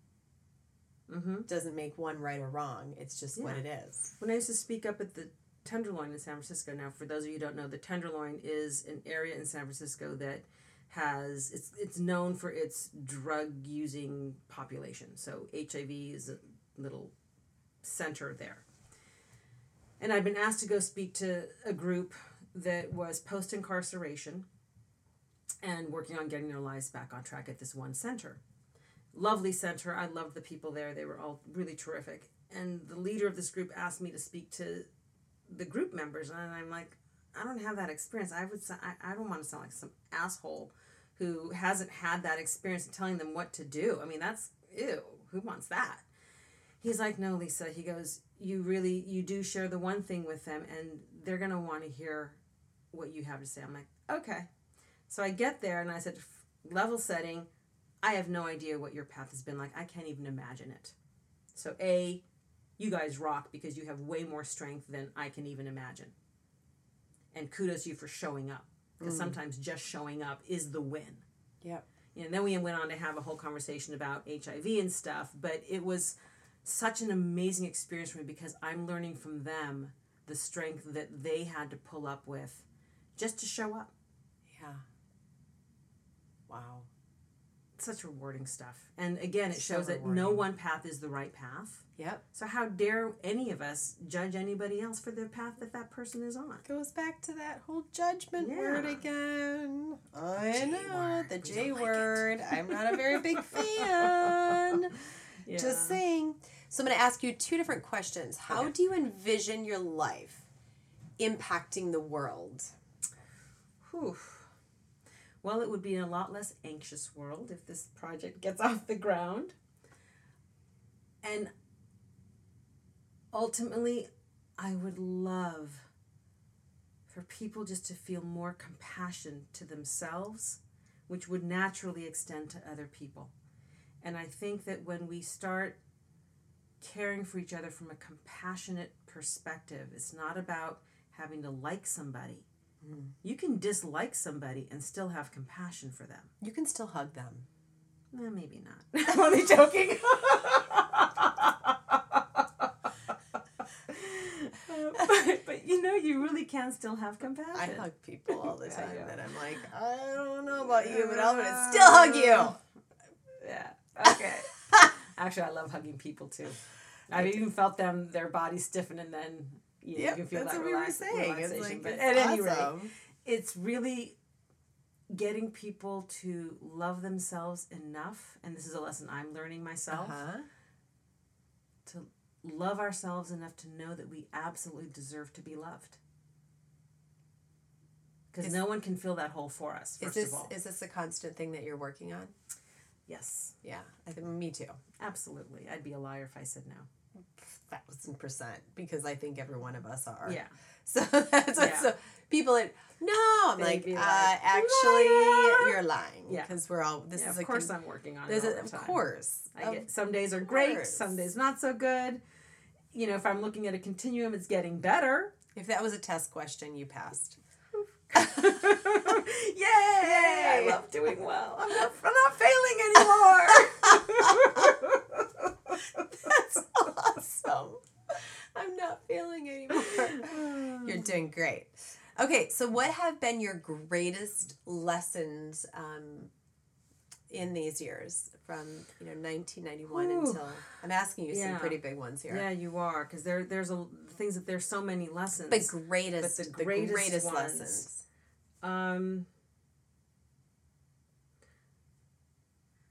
Mm-hmm. doesn't make one right or wrong it's just what it is. When I used to speak up at the Tenderloin in San Francisco, now for those of you who don't know, the Tenderloin is an area in San Francisco that has it's it's known for its drug using population. So HIV is a little center there. And I've been asked to go speak to a group that was post incarceration and working on getting their lives back on track at this one center. Lovely center. I loved the people there. They were all really terrific. And the leader of this group asked me to speak to the group members, and I'm like, I don't have that experience. I would, I, I don't want to sound like some asshole who hasn't had that experience and telling them what to do. I mean, that's ew. Who wants that? He's like, no, Lisa. He goes, you really, you do share the one thing with them, and they're gonna want to hear what you have to say. I'm like, okay. So I get there, and I said, level setting. I have no idea what your path has been like. I can't even imagine it. So a, you guys rock because you have way more strength than I can even imagine. And kudos to you for showing up because mm. sometimes just showing up is the win. yeah and then we went on to have a whole conversation about HIV and stuff, but it was such an amazing experience for me because I'm learning from them the strength that they had to pull up with just to show up. yeah wow Such rewarding stuff. And again, it So shows that no one path is the right path. yep So how dare any of us judge anybody else for the path that that person is on? goes back to that whole judgment Yeah. word again. I J know word. the J don't like word. I'm not a very big [LAUGHS] fan. [LAUGHS] Yeah. Just saying. So I'm going to ask you two different questions. How Okay. do you envision your life impacting the world? Whew. Well, it would be in a lot less anxious world if this project gets [LAUGHS] off the ground. And ultimately, I would love for people just to feel more compassion to themselves, which would naturally extend to other people. And I think that when we start caring for each other from a compassionate perspective, it's not about having to like somebody. You can dislike somebody and still have compassion for them. You can still hug them. Eh, maybe not. [LAUGHS] I'm only joking. but, [LAUGHS] but you know, you really can still have compassion. I hug people all the [LAUGHS] Yeah, time, yeah. and I'm like, I don't know about you, but I'm gonna still hug you. Yeah. Okay. Actually, I love hugging people too. I've even felt them, their bodies stiffen, and then you, know, you can feel that's that what we were relax- saying. It's relaxation. like but it's at any rate, it's really getting people to love themselves enough, and this is a lesson I'm learning myself. Uh-huh. To love ourselves enough to know that we absolutely deserve to be loved. Because no one can fill that hole for us. Is First this of all, is this a constant thing that you're working on? Yes, Yeah, I think me too. absolutely. I'd be a liar if I said no. Thousand percent, because I think every one of us are. Yeah. [LAUGHS] So that's what Yeah. so people that no, I'm They'd like, uh, actually, "Liar!" you're lying. Yeah. because we're all. This yeah, is of a course con- I'm working on There's it. a, all the of course. I get some days are great, some days not so good. You know, if I'm looking at a continuum, it's getting better. If that was a test question, you passed. [LAUGHS] Yay! I love doing well. I'm not, I'm not failing anymore. [LAUGHS] That's awesome. I'm not failing anymore. [LAUGHS] You're doing great. Okay, so what have been your greatest lessons um, in these years from you know 1991 Whew. until I'm asking you some pretty big ones here. yeah, you are because there there's a things that there's so many lessons. The greatest, But the the greatest, greatest ones- lessons. um,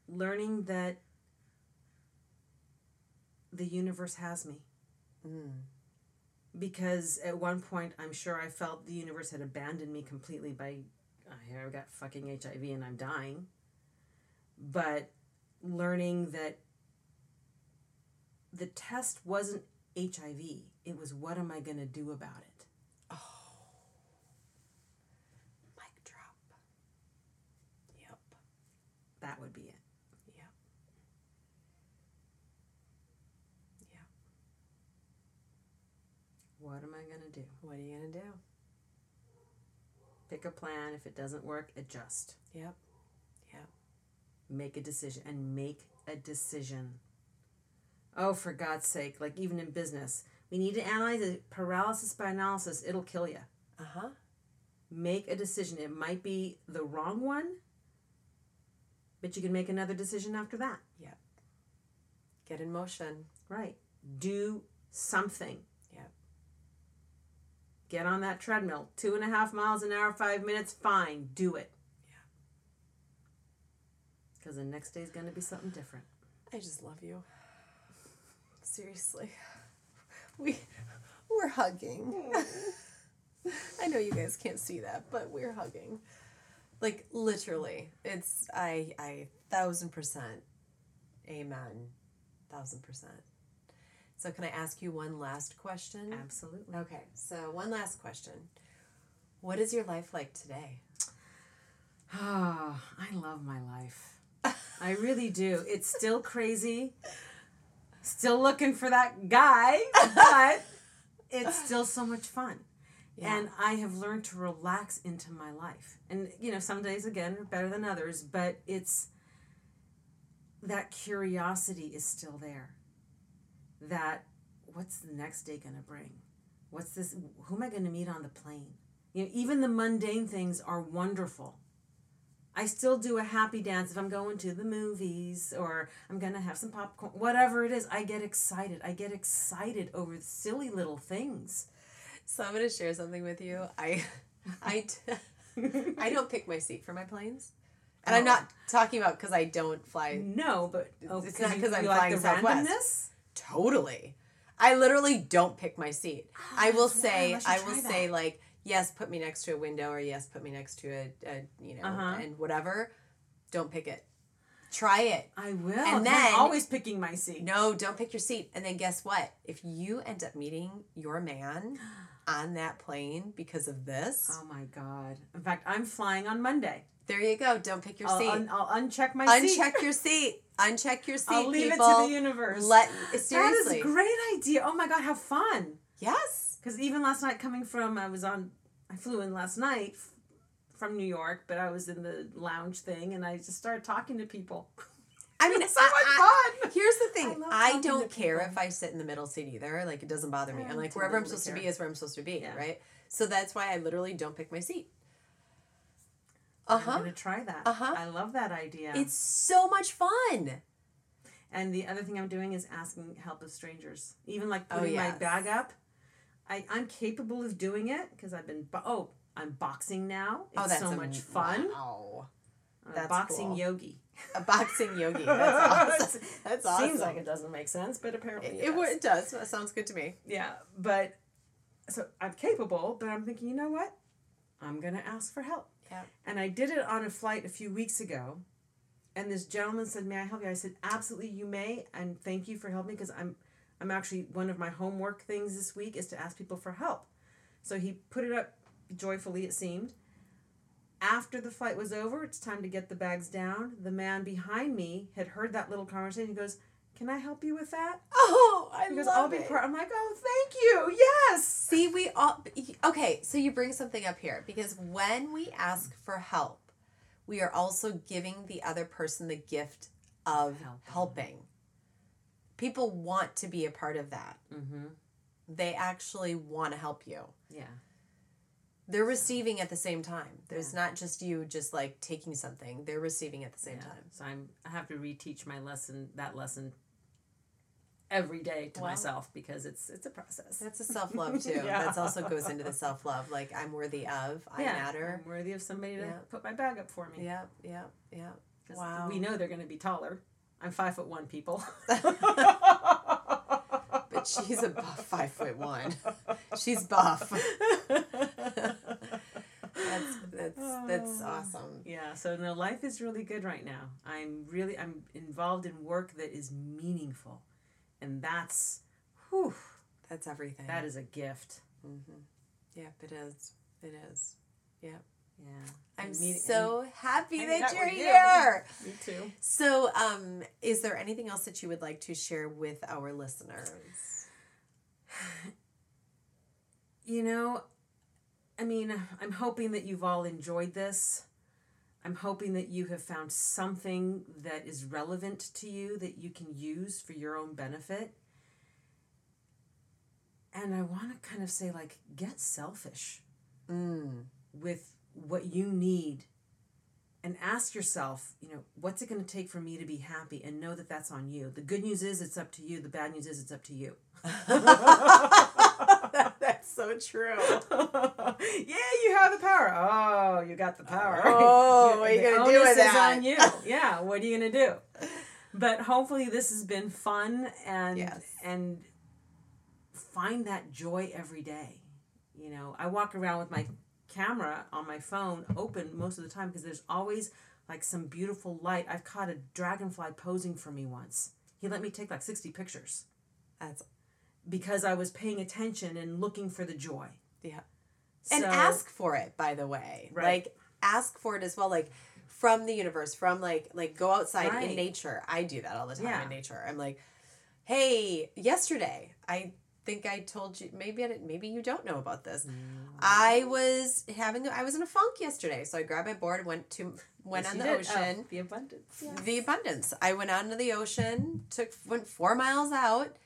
learning that the universe has me. Mm. Because at one point, I'm sure I felt the universe had abandoned me completely by, uh, here I've got fucking HIV and I'm dying. But learning that the test wasn't HIV, it was what am I going to do about it? Oh. Mic drop. Yep. That would be it. Yep. Yep. What am I going to do? What are you gonna do? Pick a plan. If it doesn't work, adjust. Yep. Make a decision and make a decision. Oh, for God's sake, like even in business, we need to analyze it. Paralysis by analysis, it'll kill you. Uh huh. Make a decision. It might be the wrong one, but you can make another decision after that. Yep. Get in motion. Right. Do something. Yep. Get on that treadmill. Two and a half miles an hour, five minutes, fine. Do it. Because the next day is going to be something different. I just love you. Seriously. We we're hugging. [LAUGHS] I know you guys can't see that, but we're hugging. Like literally. It's I I thousand percent amen. Thousand percent. So can I ask you one last question? Absolutely. Okay, so one last question. What is your life like today? Ah, [SIGHS] I love my life. I really do. It's still crazy. Still looking for that guy, but it's still so much fun. Yeah. And I have learned to relax into my life. And, you know, some days, again, are better than others, but it's that curiosity is still there. That what's the next day going to bring? What's this? Who am I going to meet on the plane? You know, even the mundane things are wonderful. I still do a happy dance if I'm going to the movies or I'm going to have some popcorn, whatever it is. I get excited. I get excited over silly little things. So I'm gonna share something with you. I, I, t- [LAUGHS] I don't pick my seat for my planes, and I'm Oh. not talking about because I don't fly. No, but oh, It's not 'cause I'm like flying the Southwest. randomness? Totally, I literally don't pick my seat. [GASPS] I will say. I I will try say that. like yes, put me next to a window, or yes, put me next to a, a you know, Uh-huh. and whatever. Don't pick it. Try it. I will. And then- then always picking my seat. No, don't pick your seat. And then guess what? If you end up meeting your man [GASPS] on that plane because of this, Oh my god! In fact, I'm flying on Monday. there you go. Don't pick your I'll, seat. un- I'll uncheck my seat. Uncheck your seat. [LAUGHS] Uncheck your seat. I'll leave people. it to the universe. Let that seriously. is a great idea. Oh my god, how fun! Yes. Because even last night, coming from, I was on, I flew in last night from New York, but I was in the lounge thing, and I just started talking to people. I mean, [LAUGHS] It's so I- fun. Here's the thing. I I, don't care people. if I sit in the middle seat either. Like it doesn't bother me. I'm like wherever I'm supposed to be is where I'm supposed to be, Yeah. right? So that's why I literally don't pick my seat. Uh I'm gonna try that. Uh-huh. I love that idea. It's so much fun. and the other thing I'm doing is asking help of strangers. Even like Oh, putting my bag up. I, I'm capable of doing it because I've been bo- oh I'm boxing now. Oh, it's oh, that's so much fun. Wow. I'm a boxing cool. yogi. A boxing yogi. [LAUGHS] That's awesome. [LAUGHS] That's awesome. Seems like it doesn't make sense, but apparently it, It, does. it does. That sounds good to me. Yeah, but so I'm capable, but I'm thinking, you know what? I'm gonna ask for help. Yeah. And I did it on a flight a few weeks ago, and this gentleman said, "May I help you?" I said, "Absolutely, you may, and thank you for helping me because I'm, I'm actually one of my homework things this week is to ask people for help." So he put it up joyfully. It seemed. After the flight was over, it's time to get the bags down. The man behind me had heard that little conversation. He goes, "Can I help you with that?" Oh, I He goes, love "I'll be part." I'm like, "Oh, thank you. Yes." See, we all okay. So you bring something up here because when we ask for help, we are also giving the other person the gift of Helping. helping. People want to be a part of that. Mm-hmm. They actually want to help you. Yeah. They're receiving at the same time. There's not just you just like taking something. They're receiving at the same yeah. time. So I'm I have to reteach my lesson that lesson every day to Wow. myself because it's it's a process. That's a self love [LAUGHS] too. Yeah. That's also goes into the self love. Like I'm worthy of. I yeah, matter. I'm worthy of somebody to Yeah. put my bag up for me. Yeah, yeah, yeah. Wow. We know they're going to be taller. I'm five foot one, people. [LAUGHS] But she's a buff five foot one. She's buff. [LAUGHS] That's that's that's uh, awesome. yeah. So no, life is really good right now. I'm really I'm involved in work that is meaningful, and that's, whew, That's everything. that is a gift. Mm-hmm. Yep, it is. It is. Yep. Yeah. I'm And so happy hanging that out you're here. Me too. So, um, is there anything else that you would like to share with our listeners? [SIGHS] You know, I mean, I'm hoping that you've all enjoyed this. I'm hoping that you have found something that is relevant to you that you can use for your own benefit. And I want to kind of say, like, get selfish Mm. with what you need and ask yourself, you know, what's it going to take for me to be happy and know that that's on you. The good news is it's up to you. The bad news is it's up to you. [LAUGHS] That's so true. [LAUGHS] yeah, you have the power. Oh, you got the power. Oh, [LAUGHS] what are you gonna do with is that? on you. Yeah, what are you gonna do? But hopefully, this has been fun and Yes. and find that joy every day. You know, I walk around with my camera on my phone open most of the time because there's always like some beautiful light. I've caught a dragonfly posing for me once. He let me take like 60 pictures That's because I was paying attention and looking for the joy. yeah. And ask for it, by the way. Right. Like ask for it as well. Like from the universe, from like like go outside in nature. I do that all the time Yeah. in nature. I'm like, hey, yesterday I think I told you maybe I didn't, maybe you don't know about this. Mm. I was having I was in a funk yesterday, so I grabbed my board, went to went Yes, on the did. ocean. Oh, the abundance. Yeah. the abundance. I went out into the ocean, took went four miles out,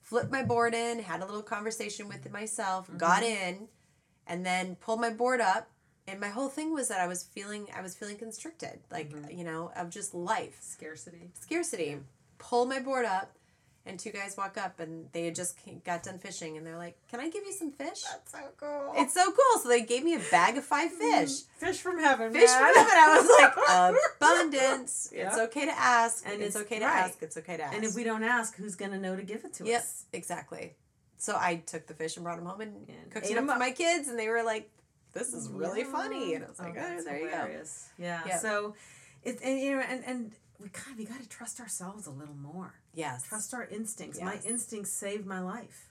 flipped my board in, had a little conversation with myself, got in, and then pulled my board up. And my whole thing was that I was feeling I was feeling constricted, like you know, of just life Scarcity. scarcity. Pull my board up, and two guys walk up, and they had just got done fishing, and they're like, "Can I give you some fish?" That's so cool. It's so cool. So they gave me a bag of five mm-hmm. fish. fish from heaven. Fish man. from heaven. I was [LAUGHS] like, abundance. It's okay to ask. And it's, it's- okay to right. ask. It's okay to ask. And if we don't ask, who's gonna know to give it to Yep, us? exactly. So I took the fish and brought them home and, And cooked it up for my kids, and they were like, "This is really funny." And I was Oh, like, "Oh, that's there hilarious. You go." Yeah. Yep. So, it and you know and and we kind of we got to trust ourselves a little more. Yes. Trust our instincts. My instincts saved my life.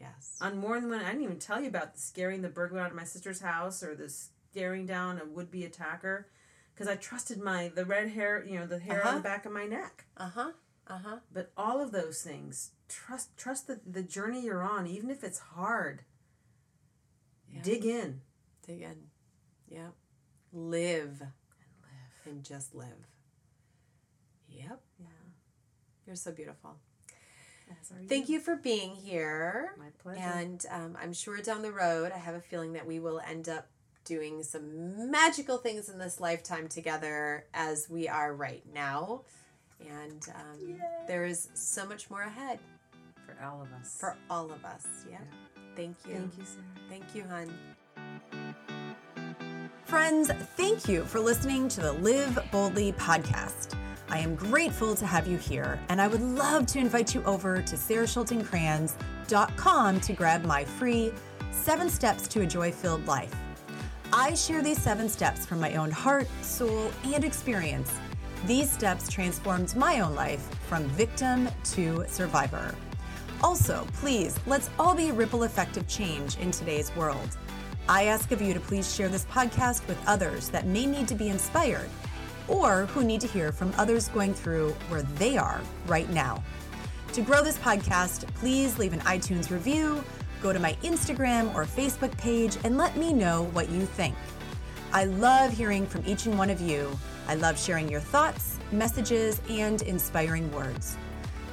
Yes. on more than one. I didn't even tell you about the scaring the burglar out of my sister's house or the scaring down a would be attacker, because I trusted my the red hair, you know, the hair on Uh-huh. the back of my neck. Uh huh. Uh huh. But all of those things, trust trust the the journey you're on, even if it's hard. Yeah. Dig in. Dig in. Yeah. Live And live. and just live. Yeah. You're so beautiful. Are Thank you for being here. My pleasure. And um, I'm sure down the road, I have a feeling that we will end up doing some magical things in this lifetime together as we are right now. And um, there is so much more ahead for all of us. for all of us. Yeah. Thank you. Thank you, Sarah. Thank you, hon. Friends, thank you for listening to the Live Boldly podcast. I am grateful to have you here, and I would love to invite you over to sarahschultencrans.com to grab my free seven steps to a joy filled life. I share these seven steps from my own heart, soul, and experience. These steps transformed my own life from victim to survivor. Also, please, let's all be a ripple effect of change in today's world. I ask of you to please share this podcast with others that may need to be inspired or who need to hear from others going through where they are right now. To grow this podcast, please leave an iTunes review, go to my Instagram or Facebook page, and let me know what you think. I love hearing from each and one of you. I love sharing your thoughts, messages, and inspiring words.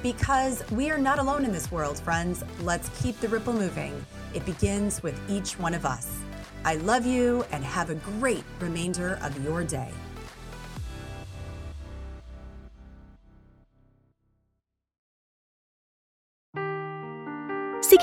Because we are not alone in this world, friends. Let's keep the ripple moving. It begins with each one of us. I love you and have a great remainder of your day.